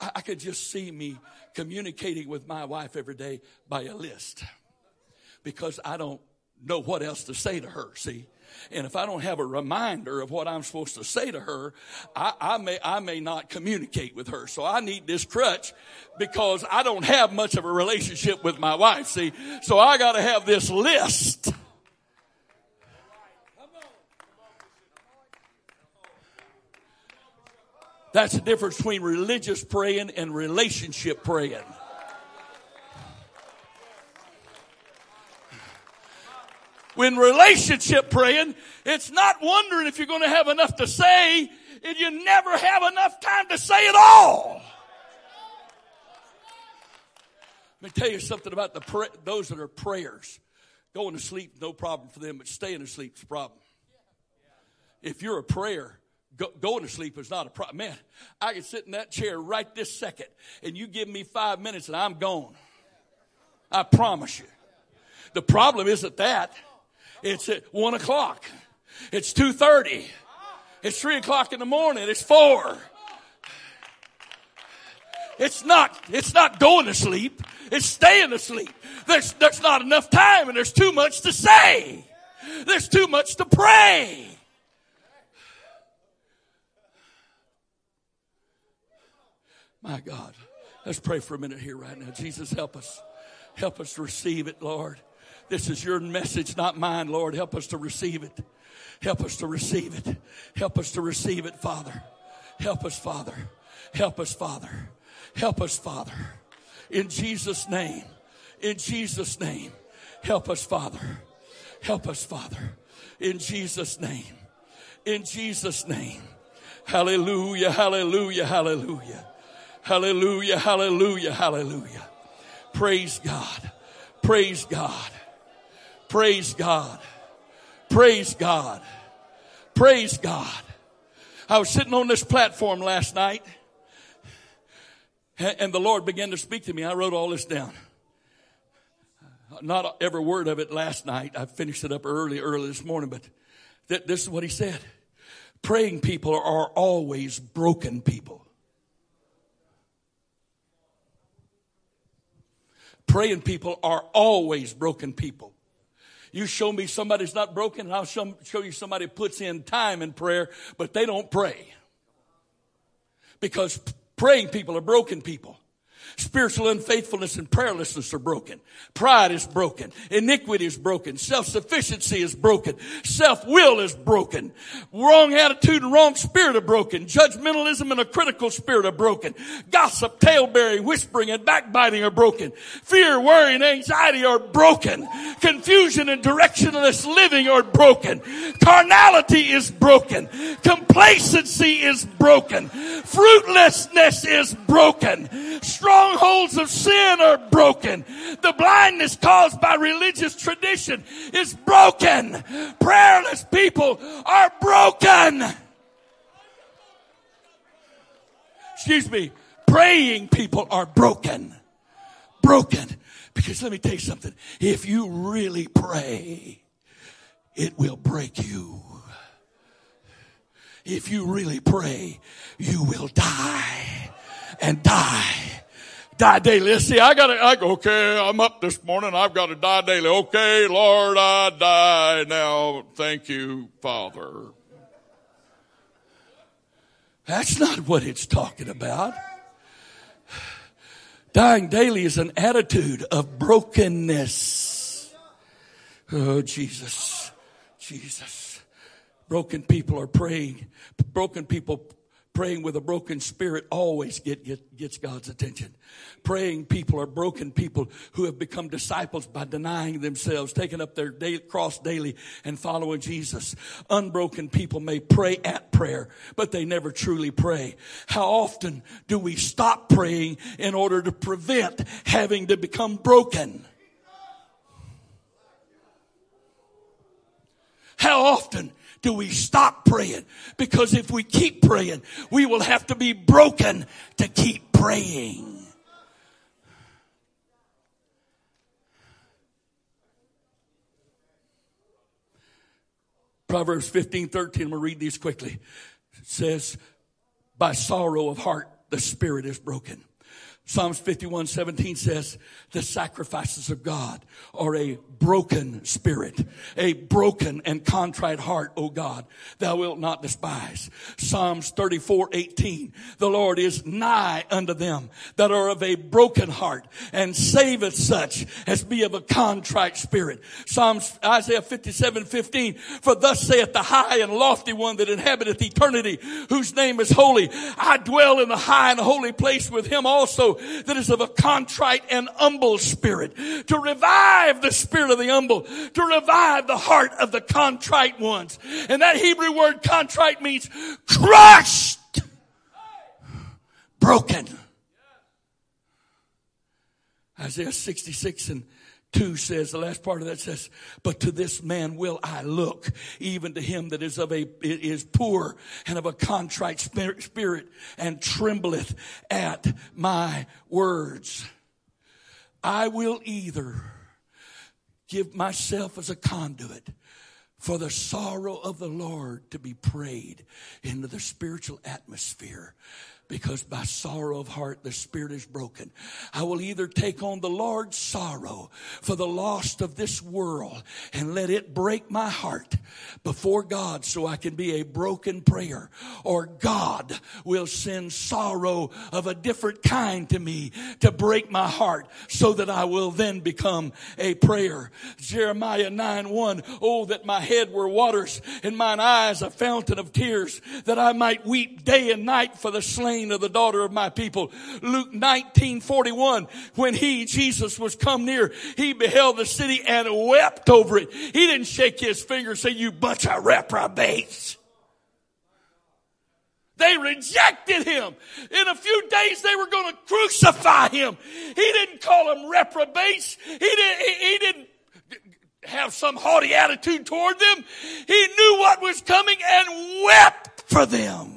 I could just see me communicating with my wife every day by a list because I don't know what else to say to her, see? And if I don't have a reminder of what I'm supposed to say to her, I, I, may, I may not communicate with her. So I need this crutch because I don't have much of a relationship with my wife, see? So I gotta have this list. That's the difference between religious praying and relationship praying. When relationship praying, it's not wondering if you're going to have enough to say, and you never have enough time to say it all. Let me tell you something about the pray- those that are prayers. Going to sleep, no problem for them, but staying asleep is a problem. If you're a prayer, go, going to sleep is not a problem. Man, I can sit in that chair right this second, and you give me five minutes and I'm gone. I promise you. The problem isn't that. It's at one o'clock. It's two thirty. It's three o'clock in the morning. It's four. It's not, it's not going to sleep. It's staying asleep. There's, there's not enough time and there's too much to say. There's too much to pray. My God. Let's pray for a minute here right now. Jesus, help us. Help us receive it, Lord. This is your message, not mine, Lord. Help us to receive it. Help us to receive it. Help us to receive it, Father. Help us, Father. Help us, Father. Help us, Father. In Jesus' name. In Jesus' name. Help us, Father. Help us, Father. In Jesus' name. In Jesus' name. Hallelujah, hallelujah, hallelujah. Hallelujah, hallelujah, hallelujah. Praise God. Praise God. Praise God. Praise God. Praise God. I was sitting on this platform last night and the Lord began to speak to me. I wrote all this down. Not every word of it last night. I finished it up early, early this morning, but th- this is what he said. Praying people are always broken people. Praying people are always broken people. You show me somebody's not broken, and I'll show, show you somebody puts in time in prayer, but they don't pray. Because praying people are broken people. Spiritual unfaithfulness and prayerlessness are broken. Pride is broken. Iniquity is broken. Self-sufficiency is broken. Self-will is broken. Wrong attitude and wrong spirit are broken. Judgmentalism and a critical spirit are broken. Gossip, talebearing, whispering, and backbiting are broken. Fear, worry, and anxiety are broken. Confusion and directionless living are broken. Carnality is broken. Complacency is broken. Fruitlessness is broken. Strong strongholds of sin are broken. The blindness caused by religious tradition is broken. Prayerless people are broken. Excuse me. Praying people are broken. Broken. Because let me tell you something. If you really pray, it will break you. If you really pray, you will die and die. Die daily. See, I gotta, I go, okay, I'm up this morning. I've got to die daily. Okay, Lord, I die now. Thank you, Father. That's not what it's talking about. Dying daily is an attitude of brokenness. Oh, Jesus. Jesus. Broken people are praying. Broken people praying with a broken spirit always get, get, gets God's attention. Praying people are broken people who have become disciples by denying themselves, taking up their cross daily and following Jesus. Unbroken people may pray at prayer, but they never truly pray. How often do we stop praying in order to prevent having to become broken? How often do we stop praying? Because if we keep praying, we will have to be broken to keep praying. Proverbs 15, 13, I'm going to read these quickly. It says, by sorrow of heart, the spirit is broken. Psalms 51, 17 says, the sacrifices of God are a broken spirit, a broken and contrite heart, O God, thou wilt not despise. Psalms 34, 18, the Lord is nigh unto them that are of a broken heart and saveth such as be of a contrite spirit. Psalms, Isaiah 57, 15, for thus saith the high and lofty one that inhabiteth eternity, whose name is holy. I dwell in the high and holy place with him also that is of a contrite and humble spirit, to revive the spirit of the humble, to revive the heart of the contrite ones. And that Hebrew word contrite means crushed, broken. Isaiah 66 and 2 says, the last part of that says, but to this man will I look, even to him that is of a, is poor and of a contrite spirit and trembleth at my words. I will either give myself as a conduit for the sorrow of the Lord to be prayed into the spiritual atmosphere because by sorrow of heart the spirit is broken. I will either take on the Lord's sorrow for the lost of this world and let it break my heart before God so I can be a broken prayer or God will send sorrow of a different kind to me to break my heart so that I will then become a prayer. Jeremiah 9 1, oh that my head were waters and mine eyes a fountain of tears that I might weep day and night for the slain slain of the daughter of my people. Luke 19, 41, when he, Jesus, was come near, he beheld the city and wept over it. He didn't shake his finger and say, you bunch of reprobates. They rejected him. In a few days they were going to crucify him. He didn't call them reprobates. He didn't, he, he didn't have some haughty attitude toward them. He knew what was coming and wept for them.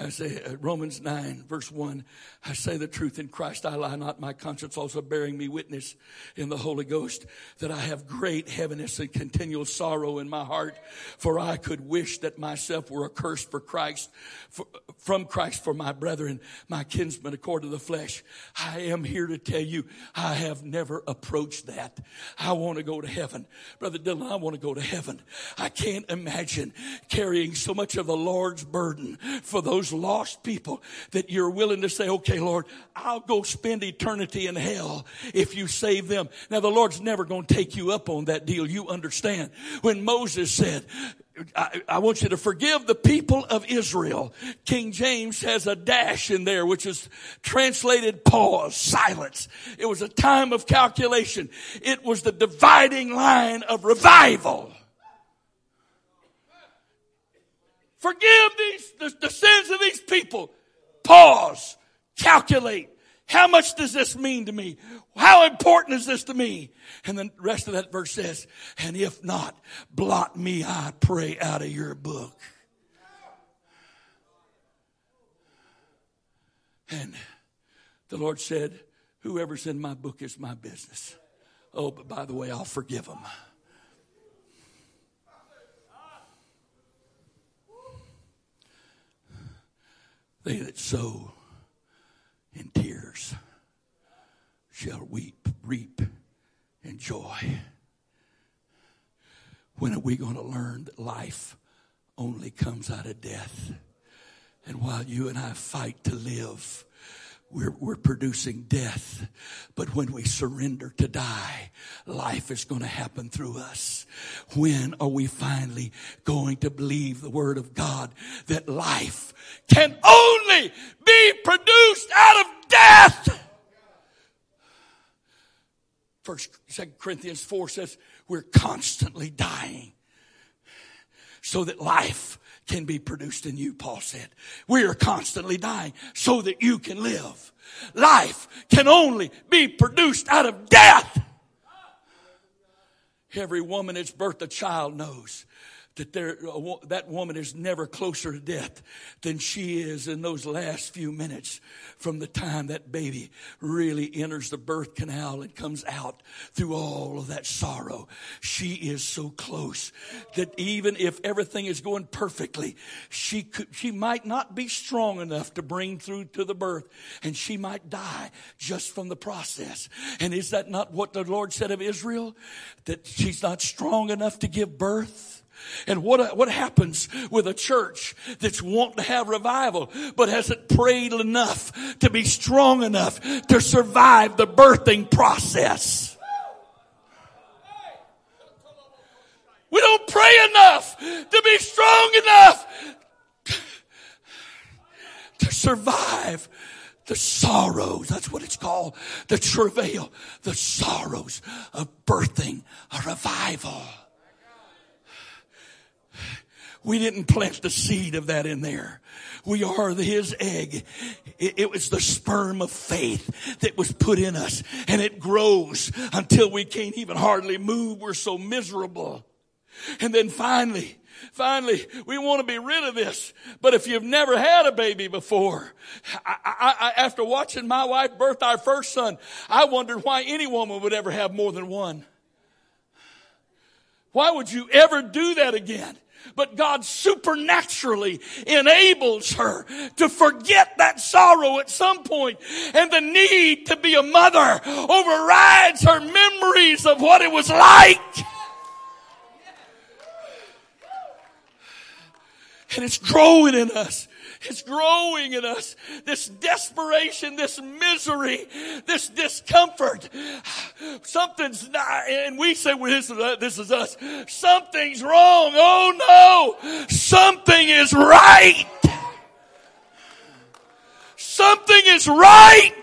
I say Romans 9 verse 1, I say the truth in Christ, I lie not, my conscience also bearing me witness in the Holy Ghost that I have great heaviness and continual sorrow in my heart, for I could wish that myself were accursed for Christ, for, from Christ for my brethren, my kinsmen according to the flesh. I am here to tell you, I have never approached that. I want to go to heaven. Brother Dylan, I want to go to heaven. I can't imagine carrying so much of the Lord's burden for those those lost people that you're willing to say, okay, Lord, I'll go spend eternity in hell if you save them. Now the Lord's never going to take you up on that deal. You understand. When Moses said, I, I, want you to forgive the people of Israel. King James has a dash in there, which is translated pause, silence. It was a time of calculation. It was the dividing line of revival. Forgive these, the, the sins of these people. Pause. Calculate. How much does this mean to me? How important is this to me? And the rest of that verse says, and if not, blot me, I pray, out of your book. And the Lord said, whoever's in my book is my business. Oh, but by the way, I'll forgive them. They that sow in tears shall weep, reap in joy. When are we going to learn that life only comes out of death? And while you and I fight to live, we're, we're producing death. But when we surrender to die, life is going to happen through us. When are we finally going to believe the word of God that life can only be produced out of death? First, Second Corinthians 4 says we're constantly dying so that life can be produced in you, Paul said. We are constantly dying so that you can live. Life can only be produced out of death. Every woman that's birthed a child knows that there, that woman is never closer to death than she is in those last few minutes from the time that baby really enters the birth canal and comes out through all of that sorrow. She is so close that even if everything is going perfectly, she could, she might not be strong enough to bring through to the birth and she might die just from the process. And is that not what the Lord said of Israel? That she's not strong enough to give birth? And what, uh, what happens with a church that's wanting to have revival, but hasn't prayed enough to be strong enough to survive the birthing process? We don't pray enough to be strong enough to survive the sorrows. That's what it's called. The travail, the sorrows of birthing a revival. We didn't plant the seed of that in there. We are his egg. It, it, was the sperm of faith that was put in us and it grows until we can't even hardly move. We're so miserable. And then finally, finally, we want to be rid of this. But if you've never had a baby before, I, I, I, after watching my wife birth our first son, I wondered why any woman would ever have more than one. Why would you ever do that again? But God supernaturally enables her to forget that sorrow at some point and the need to be a mother overrides her memories of what it was like. And it's growing in us. It's growing in us. This desperation, this misery, this discomfort. Something's not, and we say, well, this, is, this is us. Something's wrong. Oh no. Something is right. Something is right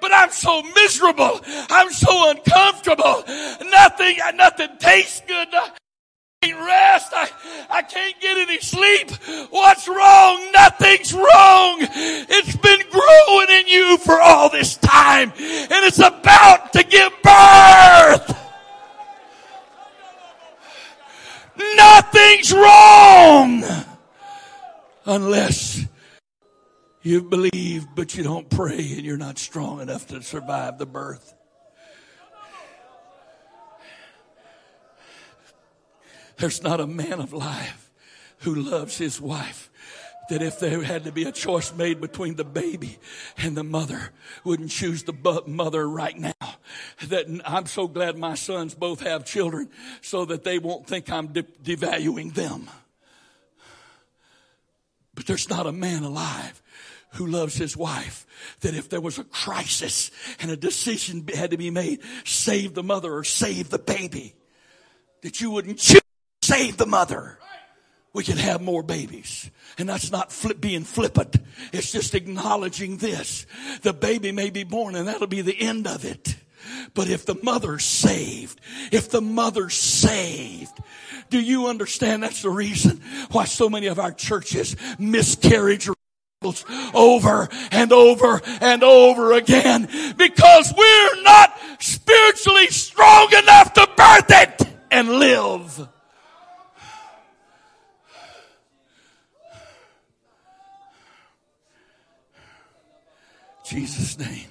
but I'm so miserable. I'm so uncomfortable. Nothing, nothing tastes good rest. I, I can't get any sleep. What's wrong? Nothing's wrong. It's been growing in you for all this time and it's about to give birth. Nothing's wrong unless you believe but you don't pray and you're not strong enough to survive the birth. There's not a man of life who loves his wife that if there had to be a choice made between the baby and the mother, wouldn't choose the mother right now. That I'm so glad my sons both have children so that they won't think I'm de- devaluing them. But there's not a man alive who loves his wife that if there was a crisis and a decision had to be made, save the mother or save the baby, that you wouldn't choose save the mother, we can have more babies. And that's not flip, being flippant. It's just acknowledging this. The baby may be born and that'll be the end of it. But if the mother's saved, if the mother's saved, do you understand that's the reason why so many of our churches miscarriage over and over and over again because we're not spiritually strong enough to birth it and live. Jesus' name.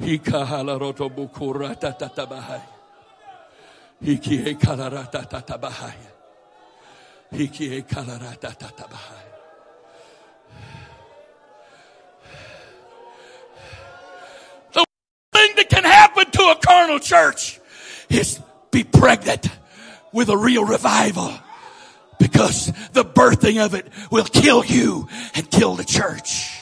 Hikahala roto bukura tatatabahai. Hiki e kalarata. The thing that can happen to a carnal church is be pregnant with a real revival because the birthing of it will kill you and kill the church.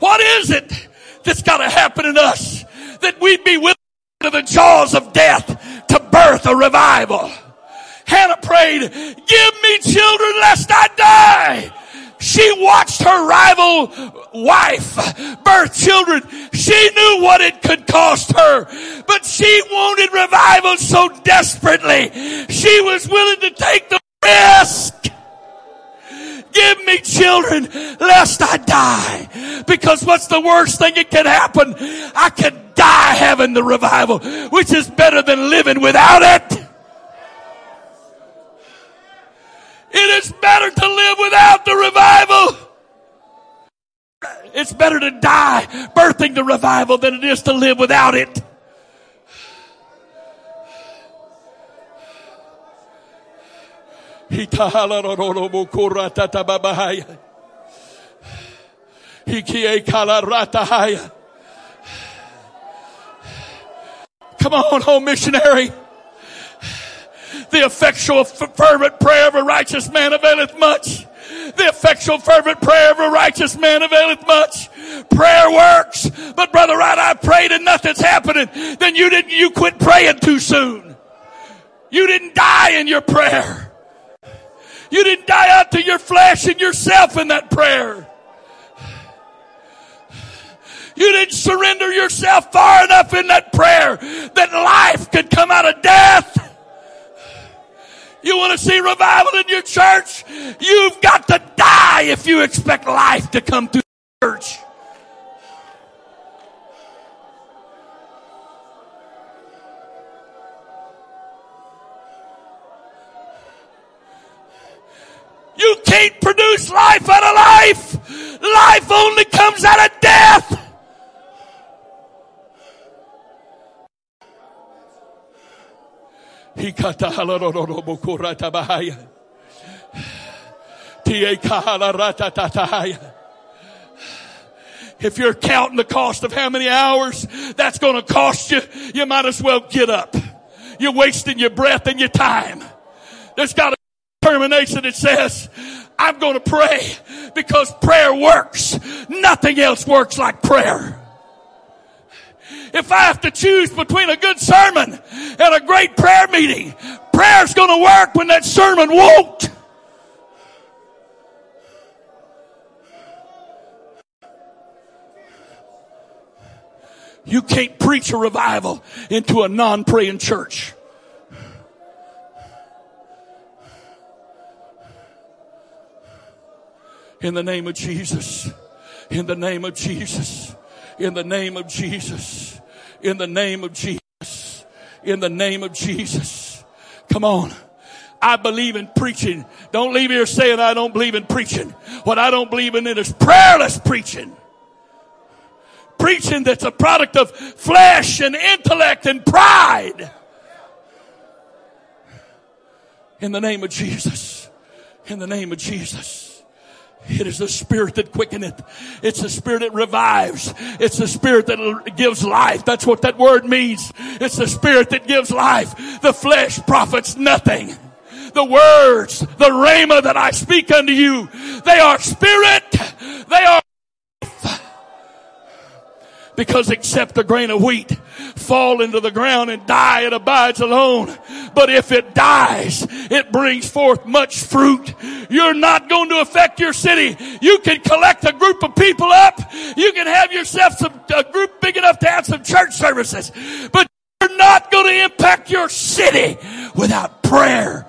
What is it that's got to happen in us that we'd be willing to the jaws of death to birth a revival? Hannah prayed, give me children lest I die. She watched her rival wife birth children. She knew what it could cost her, but she wanted revival so desperately. She was willing to take the risk. Give me children lest I die. Because what's the worst thing that can happen? I could die having the revival, which is better than living without it. It is better to live without the revival. It's better to die birthing the revival than it is to live without it. Come on, home missionary. The effectual fervent prayer of a righteous man availeth much. The effectual fervent prayer of a righteous man availeth much. Prayer works. But brother Wright, I prayed and nothing's happening. Then you didn't, you quit praying too soon. You didn't die in your prayer. You didn't die out to your flesh and yourself in that prayer. You didn't surrender yourself far enough in that prayer that life could come out of death. You want to see revival in your church? You've got to die if you expect life to come through the church. You can't produce life out of life. Life only comes out of death. If you're counting the cost of how many hours that's going to cost you, you might as well get up. You're wasting your breath and your time. There's got a determination that says, I'm going to pray because prayer works. Nothing else works like prayer if I have to choose between a good sermon and a great prayer meeting, prayer's going to work when that sermon won't. You can't preach a revival into a non-praying church. In the name of Jesus. In the name of Jesus. In the name of Jesus. In the name of Jesus. In the name of Jesus. Come on. I believe in preaching. Don't leave here saying I don't believe in preaching. What I don't believe in it is prayerless preaching. Preaching that's a product of flesh and intellect and pride. In the name of Jesus. In the name of Jesus. It is the spirit that quickeneth. It's the spirit that revives. It's the spirit that gives life. That's what that word means. It's the spirit that gives life. The flesh profits nothing. The words, the rhema that I speak unto you, they are spirit. They are. Because except a grain of wheat fall into the ground and die, it abides alone. But if it dies, it brings forth much fruit. You're not going to affect your city. You can collect a group of people up. You can have yourself some, a group big enough to have some church services. But you're not going to impact your city without prayer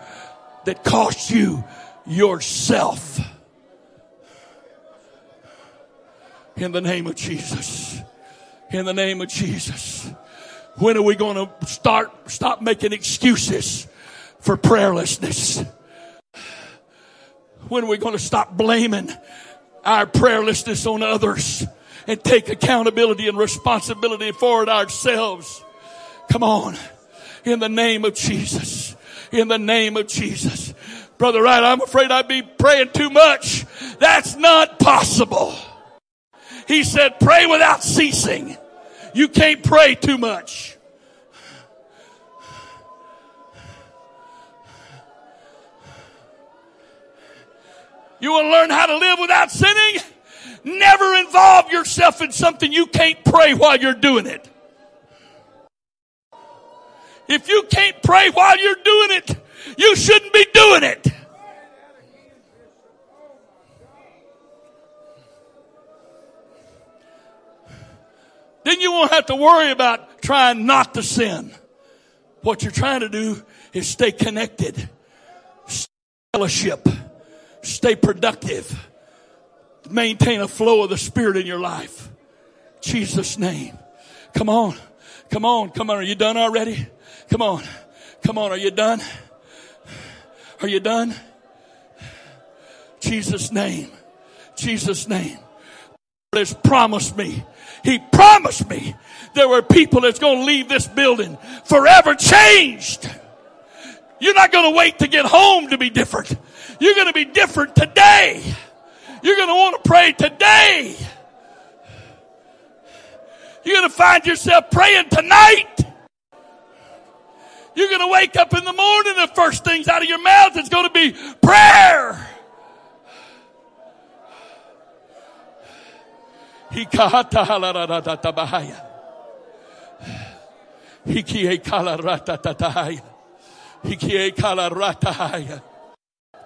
that costs you yourself. In the name of Jesus. In the name of Jesus. When are we going to start, stop making excuses for prayerlessness? When are we going to stop blaming our prayerlessness on others and take accountability and responsibility for it ourselves? Come on. In the name of Jesus. In the name of Jesus. Brother Wright, I'm afraid I'd be praying too much. That's not possible. He said, pray without ceasing. You can't pray too much. You want to learn how to live without sinning? Never involve yourself in something you can't pray while you're doing it. If you can't pray while you're doing it, you shouldn't be doing it. Then you won't have to worry about trying not to sin. What you're trying to do is stay connected, stay fellowship, stay productive, maintain a flow of the Spirit in your life. Jesus' name. Come on. Come on. Come on. Are you done already? Come on. Come on. Are you done? Are you done? Jesus' name. Jesus' name. Has promised me. He promised me there were people that's going to leave this building forever changed. You're not going to wait to get home to be different. You're going to be different today. You're going to want to pray today. You're going to find yourself praying tonight. You're going to wake up in the morning, the first things out of your mouth is going to be prayer.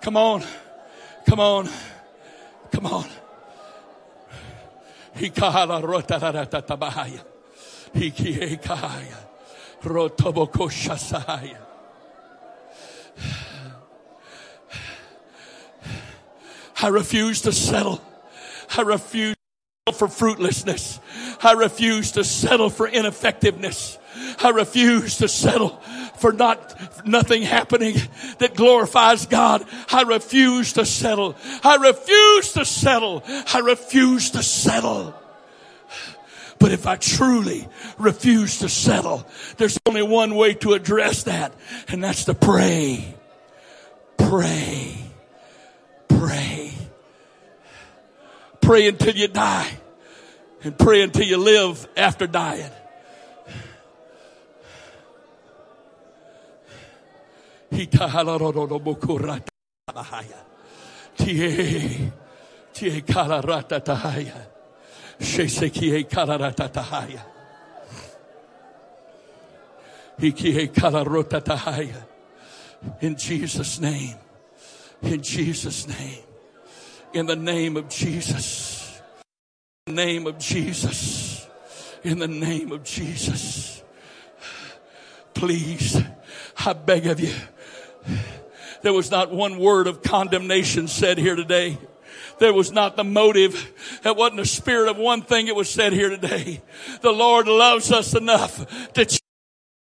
Come on. Come on. Come on. Hikala rota ratatahaya. Hikiekaya. Rotobokoshasaya. I refuse to settle. I refuse for fruitlessness. I refuse to settle for ineffectiveness. I refuse to settle for not nothing happening that glorifies God. I refuse to settle. I refuse to settle. I refuse to settle. But if I truly refuse to settle, there's only one way to address that, and that's to pray. Pray. Pray. Pray until you die. And pray until you live after dying. In Jesus' name. In Jesus' name. In the name of Jesus. In the name of Jesus. In the name of Jesus. Please, I beg of you. There was not one word of condemnation said here today. There was not the motive. It wasn't the spirit of one thing it was said here today. The Lord loves us enough to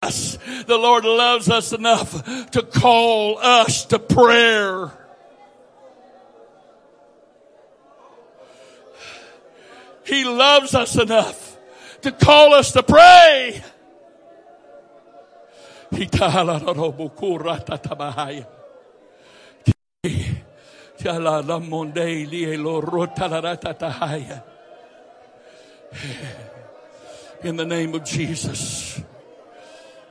us. The Lord loves us enough to call us to prayer. He loves us enough to call us to pray. In the name of Jesus.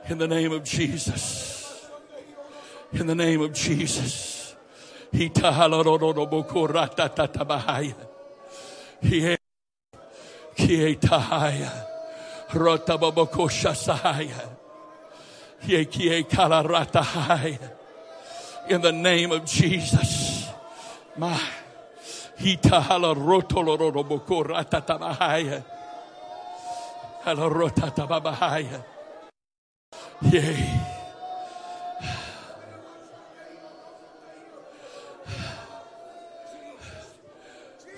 In the name of Jesus. In the name of Jesus. He Kie tahaya. Rotababokosha In the name of Jesus. My. Hitahala rotoloroboko ratatabahaya. Hala rotatabahaya. Yay.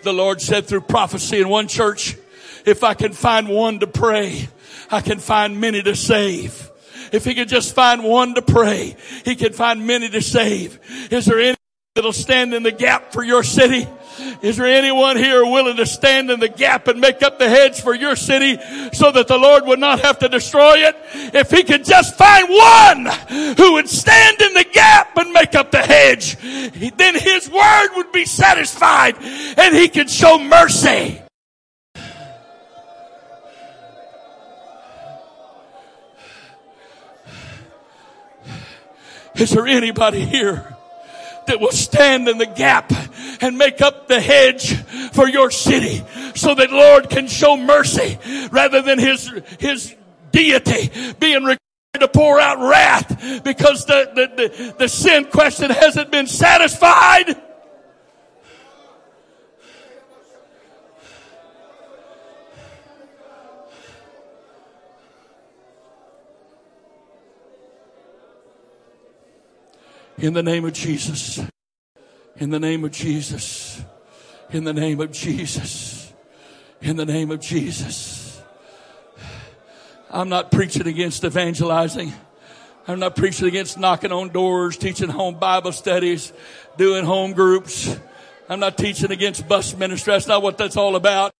The Lord said through prophecy in one church, if I can find one to pray, I can find many to save. If he could just find one to pray, he can find many to save. Is there any that'll stand in the gap for your city? Is there anyone here willing to stand in the gap and make up the hedge for your city so that the Lord would not have to destroy it? If he could just find one who would stand in the gap and make up the hedge, then his word would be satisfied and he could show mercy. Is there anybody here that will stand in the gap and make up the hedge for your city so that Lord can show mercy rather than his, his deity being required to pour out wrath because the, the, the, the sin question hasn't been satisfied. In the name of Jesus. In the name of Jesus. In the name of Jesus. In the name of Jesus. I'm not preaching against evangelizing. I'm not preaching against knocking on doors, teaching home Bible studies, doing home groups. I'm not teaching against bus ministry. That's not what that's all about.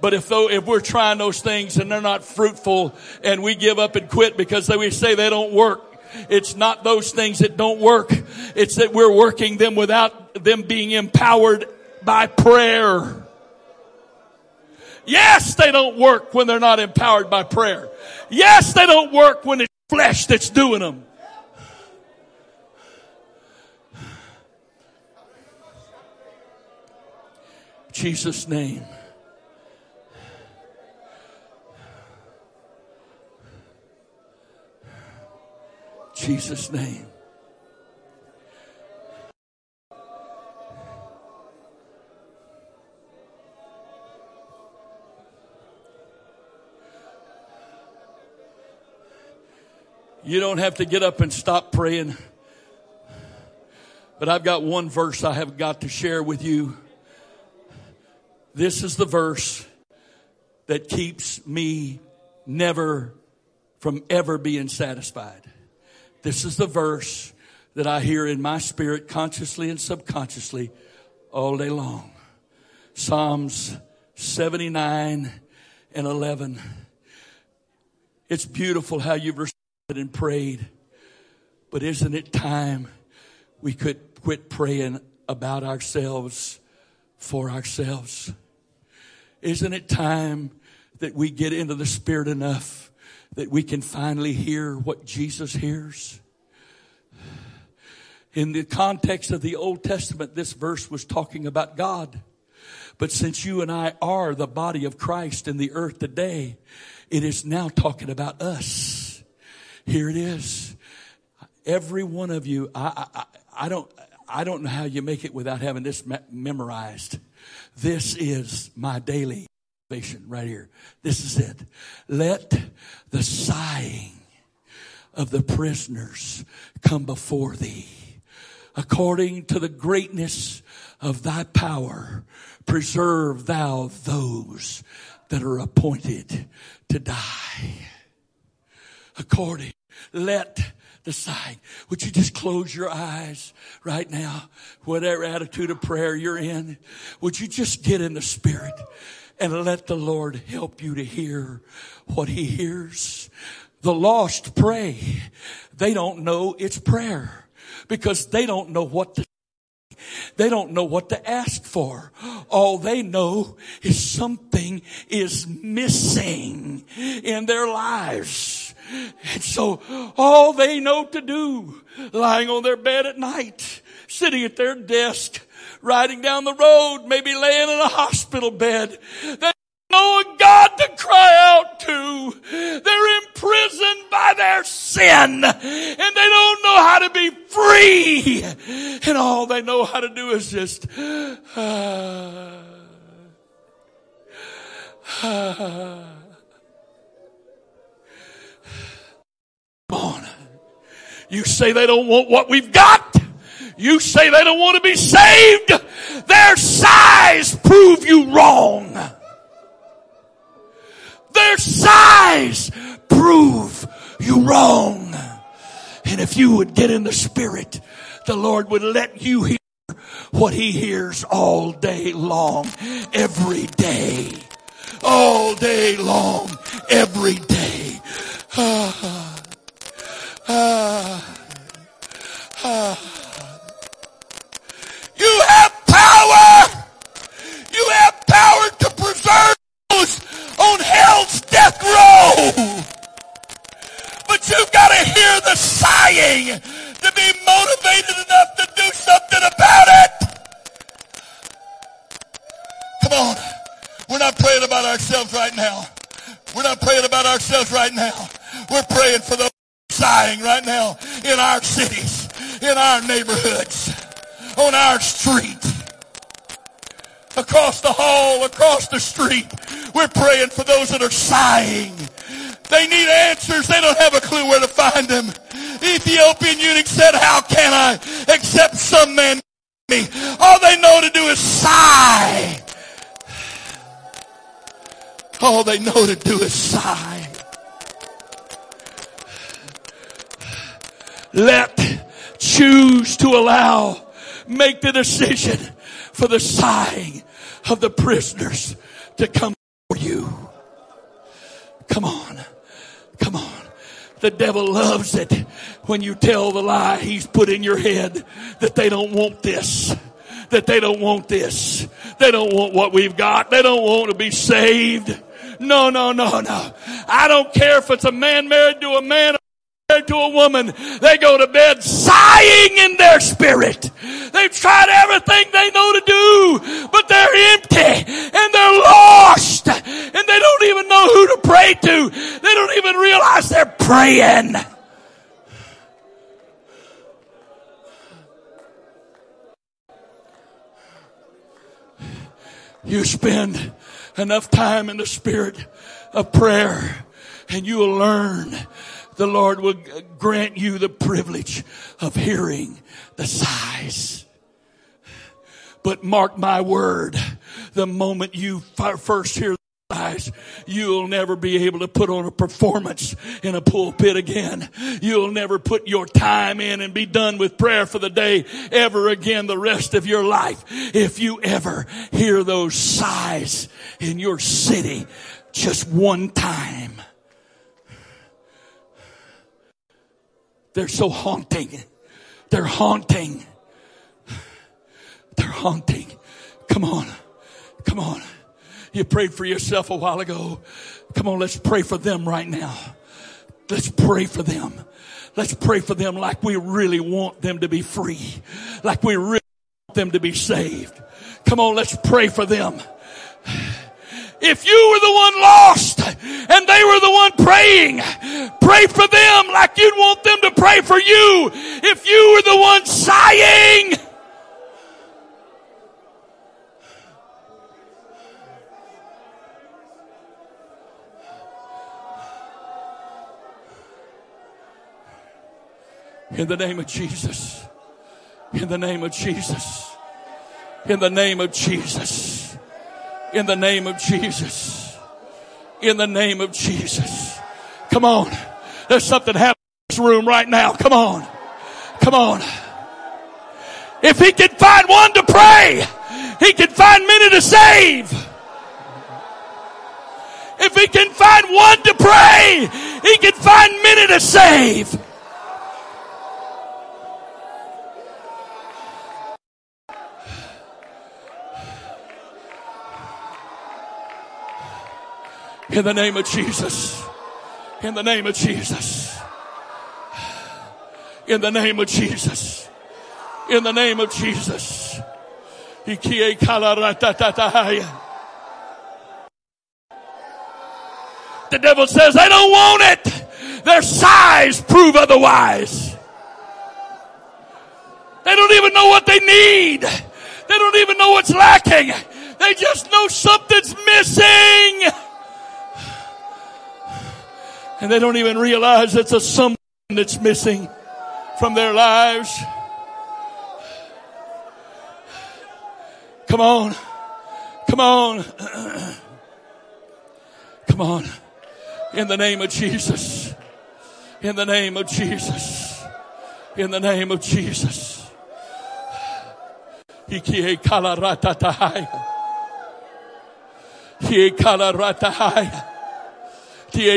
But if though, if we're trying those things and they're not fruitful and we give up and quit because we say they don't work, it's not those things that don't work. It's that we're working them without them being empowered by prayer. Yes, they don't work when they're not empowered by prayer. Yes, they don't work when it's flesh that's doing them. Jesus' name. Jesus' name. You don't have to get up and stop praying. But I've got one verse I have got to share with you. This is the verse that keeps me never from ever being satisfied. This is the verse that I hear in my spirit consciously and subconsciously all day long. Psalms 79 and 11. It's beautiful how you've responded and prayed, but isn't it time we could quit praying about ourselves for ourselves? Isn't it time that we get into the spirit enough that we can finally hear what Jesus hears? In the context of the Old Testament, this verse was talking about God. But since you and I are the body of Christ in the earth today, it is now talking about us. Here it is. Every one of you, I, I, I don't, I don't know how you make it without having this memorized. This is my daily right here. This is it. Let the sighing of the prisoners come before thee. According to the greatness of thy power, preserve thou those that are appointed to die. According, let the sight. Would you just close your eyes right now? Whatever attitude of prayer you're in, would you just get in the spirit? And let the Lord help you to hear what he hears. The lost pray. They don't know it's prayer because they don't know what to they don't know what to ask for. All they know is something is missing in their lives. And so all they know to do, lying on their bed at night, sitting at their desk, riding down the road, maybe laying in a hospital bed. They know a God to cry out to. They're imprisoned by their sin and they don't know how to be free. And all they know how to do is just, uh, (sighs) uh, Come on. You say they don't want what we've got. You say they don't want to be saved. Their sighs prove you wrong. Their sighs prove you wrong. And if you would get in the spirit, the Lord would let you hear what he hears all day long, every day. All day long, every day. Ah. Cities, in our neighborhoods on our street. Across the hall, across the street. We're praying for those that are sighing. They need answers. They don't have a clue where to find them. Ethiopian eunuch said, how can I accept some man me? All they know to do is sigh. All they know to do is sigh. Let choose to allow make the decision for the sighing of the prisoners to come for you. Come on. Come on. The devil loves it when you tell the lie he's put in your head that they don't want this. That they don't want this. They don't want what we've got. They don't want to be saved. No, no, no, no. I don't care if it's a man married to a man to a woman, they go to bed sighing in their spirit. They've tried everything they know to do, but they're empty and they're lost and they don't even know who to pray to. They don't even realize they're praying. You spend enough time in the spirit of prayer and you will learn the Lord will grant you the privilege of hearing the sighs. But mark my word, the moment you first hear the sighs, you'll never be able to put on a performance in a pulpit again. You'll never put your time in and be done with prayer for the day ever again the rest of your life. If you ever hear those sighs in your city just one time, They're so haunting. They're haunting. They're haunting. Come on. Come on. You prayed for yourself a while ago. Come on, let's pray for them right now. Let's pray for them. Let's pray for them like we really want them to be free. Like we really want them to be saved. Come on, let's pray for them. If you were the one lost and they were the one praying, pray for them like you'd want them to pray for you. If you were the one sighing, In the name of Jesus. In the name of Jesus. In the name of Jesus. In the name of Jesus. In the name of Jesus. Come on. There's something happening in this room right now. Come on. Come on. If he can find one to pray, he can find many to save. If he can find one to pray, he can find many to save. In the name of Jesus. In the name of Jesus. In the name of Jesus. In the name of Jesus. The devil says they don't want it. Their sighs prove otherwise. They don't even know what they need. They don't even know what's lacking. They just know something's missing. And they don't even realize it's a something that's missing from their lives. Come on. Come on. (clears throat) Come on. In the name of Jesus. In the name of Jesus. In the name of Jesus. Ikie kala rata ratatahaya. Tie kala ratahaya. Tie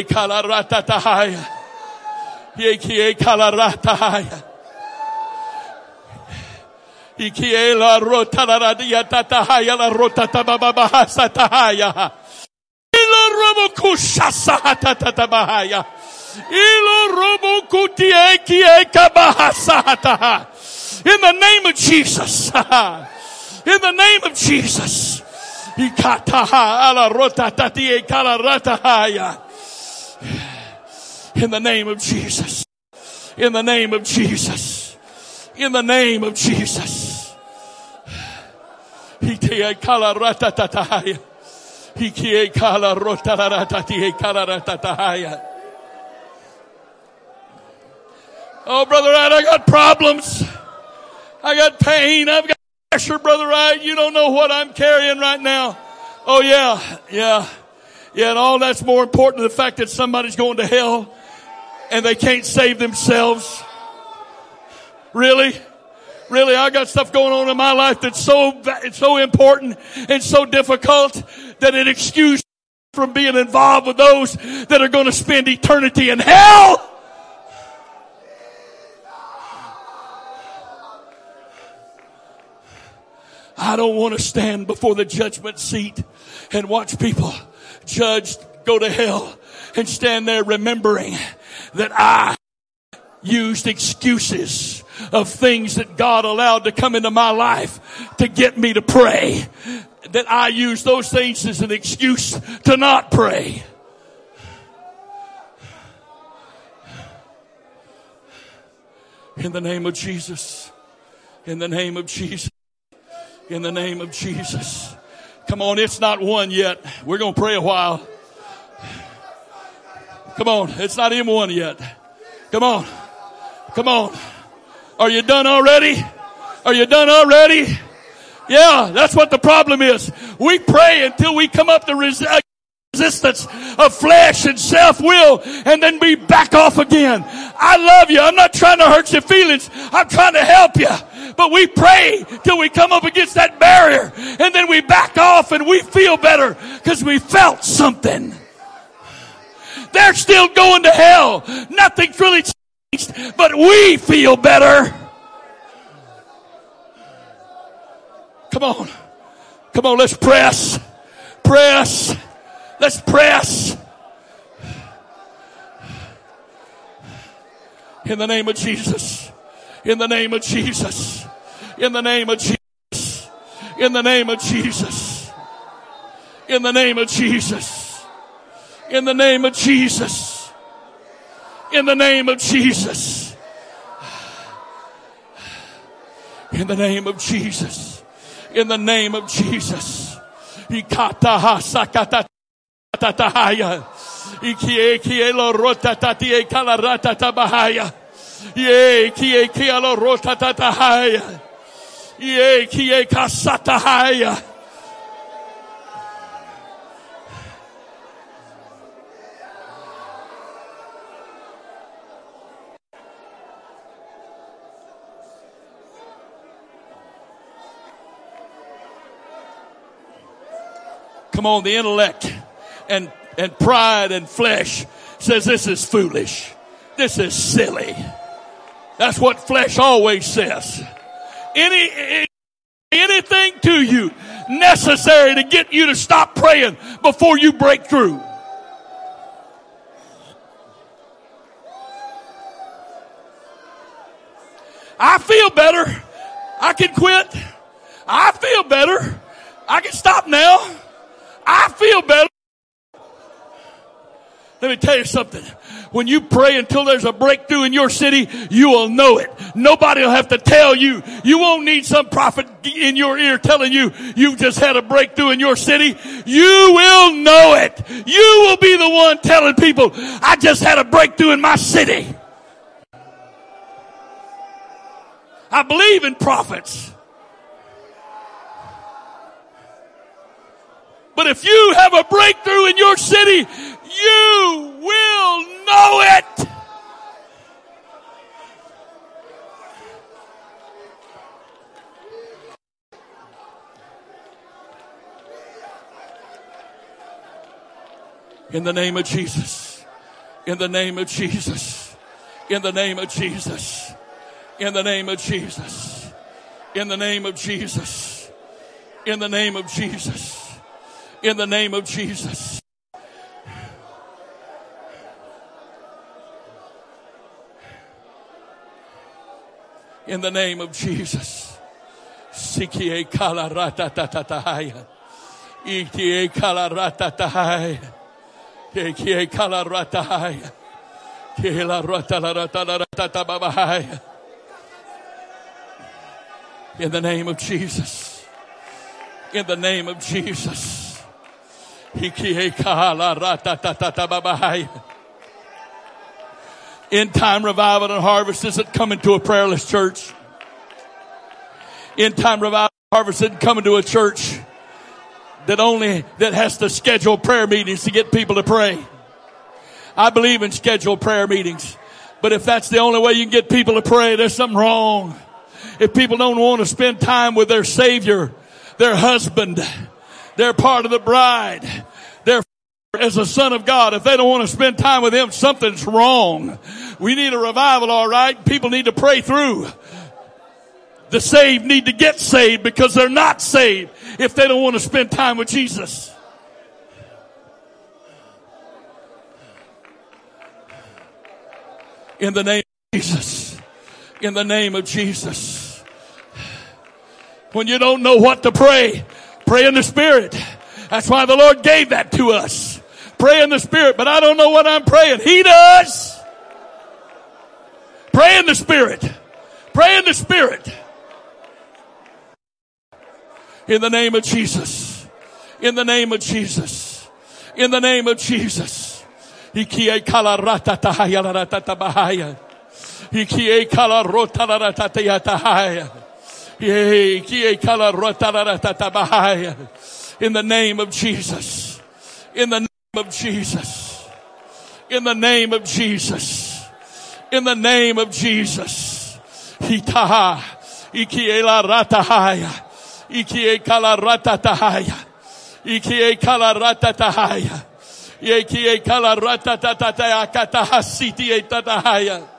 kala ratatahaya. Tie kala ratahaya. Ikie la rota la radia tatahaya la rota tababahasa tahaya. Ilo robo kushasa tatabahaya. Ilo robo kutie kie kabahasa tahaya. In the name of Jesus. In the name of Jesus. In the name of Jesus. In the name of Jesus. In the name of Jesus. Oh, brother, I got problems. I got pain. I've got pressure, Brother Wright. You don't know what I'm carrying right now. Oh yeah, yeah. Yeah, and all that's more important than the fact that somebody's going to hell and they can't save themselves. Really? Really, I got stuff going on in my life that's so, it's so important and so difficult that it excuses from being involved with those that are going to spend eternity in hell. I don't want to stand before the judgment seat and watch people judged go to hell and stand there remembering that I used excuses of things that God allowed to come into my life to get me to pray. That I used those things as an excuse to not pray. In the name of Jesus. In the name of Jesus in the name of Jesus. Come on, it's not one yet. We're going to pray a while. Come on, it's not even one yet. Come on. Come on. Are you done already? Are you done already? Yeah, that's what the problem is. We pray until we come up to resist resistance of flesh and self-will and then we back off again. I love you. I'm not trying to hurt your feelings. I'm trying to help you. But we pray till we come up against that barrier and then we back off and we feel better because we felt something. They're still going to hell. Nothing's really changed, but we feel better. Come on. Come on, let's press. Press. Let's press. In the name of Jesus. In the name of Jesus. In the name of Jesus. In the name of Jesus. In the name of Jesus. In the name of Jesus. In the name of Jesus. In the name of Jesus. In the name of Jesus. Ye kie kielo rota tatahaya. Ye kie kasatahaya. Come on, the intellect and, and pride and flesh says this is foolish. This is silly. That's what flesh always says. Any, anything to you necessary to get you to stop praying before you break through. I feel better. I can quit. I feel better. I can stop now. I feel better. Let me tell you something. When you pray until there's a breakthrough in your city, you will know it. Nobody will have to tell you. You won't need some prophet in your ear telling you you've just had a breakthrough in your city. You will know it. You will be the one telling people, I just had a breakthrough in my city. I believe in prophets. But if you have a breakthrough in your city, you will know it. In the name of Jesus. In the name of Jesus. In the name of Jesus. In the name of Jesus. In the name of Jesus. In the name of Jesus in the name of Jesus. In the name of Jesus. Sikie kala rata tatatahaya. Ikie kala rata tahaya. Ikie kala rata haya. Kila rata la rata la rata. In the name of Jesus. In the name of Jesus. End time revival and harvest isn't coming to a prayerless church. End time revival and harvest isn't coming to a church that only, that has to schedule prayer meetings to get people to pray. I believe in scheduled prayer meetings. But if that's the only way you can get people to pray, there's something wrong. If people don't want to spend time with their Savior, their husband, they're part of the bride. They're as a son of God. If they don't want to spend time with Him, something's wrong. We need a revival, all right. People need to pray through. The saved need to get saved because they're not saved if they don't want to spend time with Jesus. In the name of Jesus. In the name of Jesus. When you don't know what to pray, Pray in the Spirit. That's why the Lord gave that to us. Pray in the Spirit, but I don't know what I'm praying. He does. Pray in the Spirit. Pray in the Spirit. In the name of Jesus. In the name of Jesus. In the name of Jesus. Ikie kala rata tahaya la rata tabahaya. Ikie kala rota la rata tahaya. In the name of Jesus. In the name of Jesus. In the name of Jesus. In the name of Jesus. Hitaha. Ikiela ratahaya. Ikie kala ratatahaya. Ikie kala ratatahaya. Yekie kala ratatataya katahasiti etatahaya.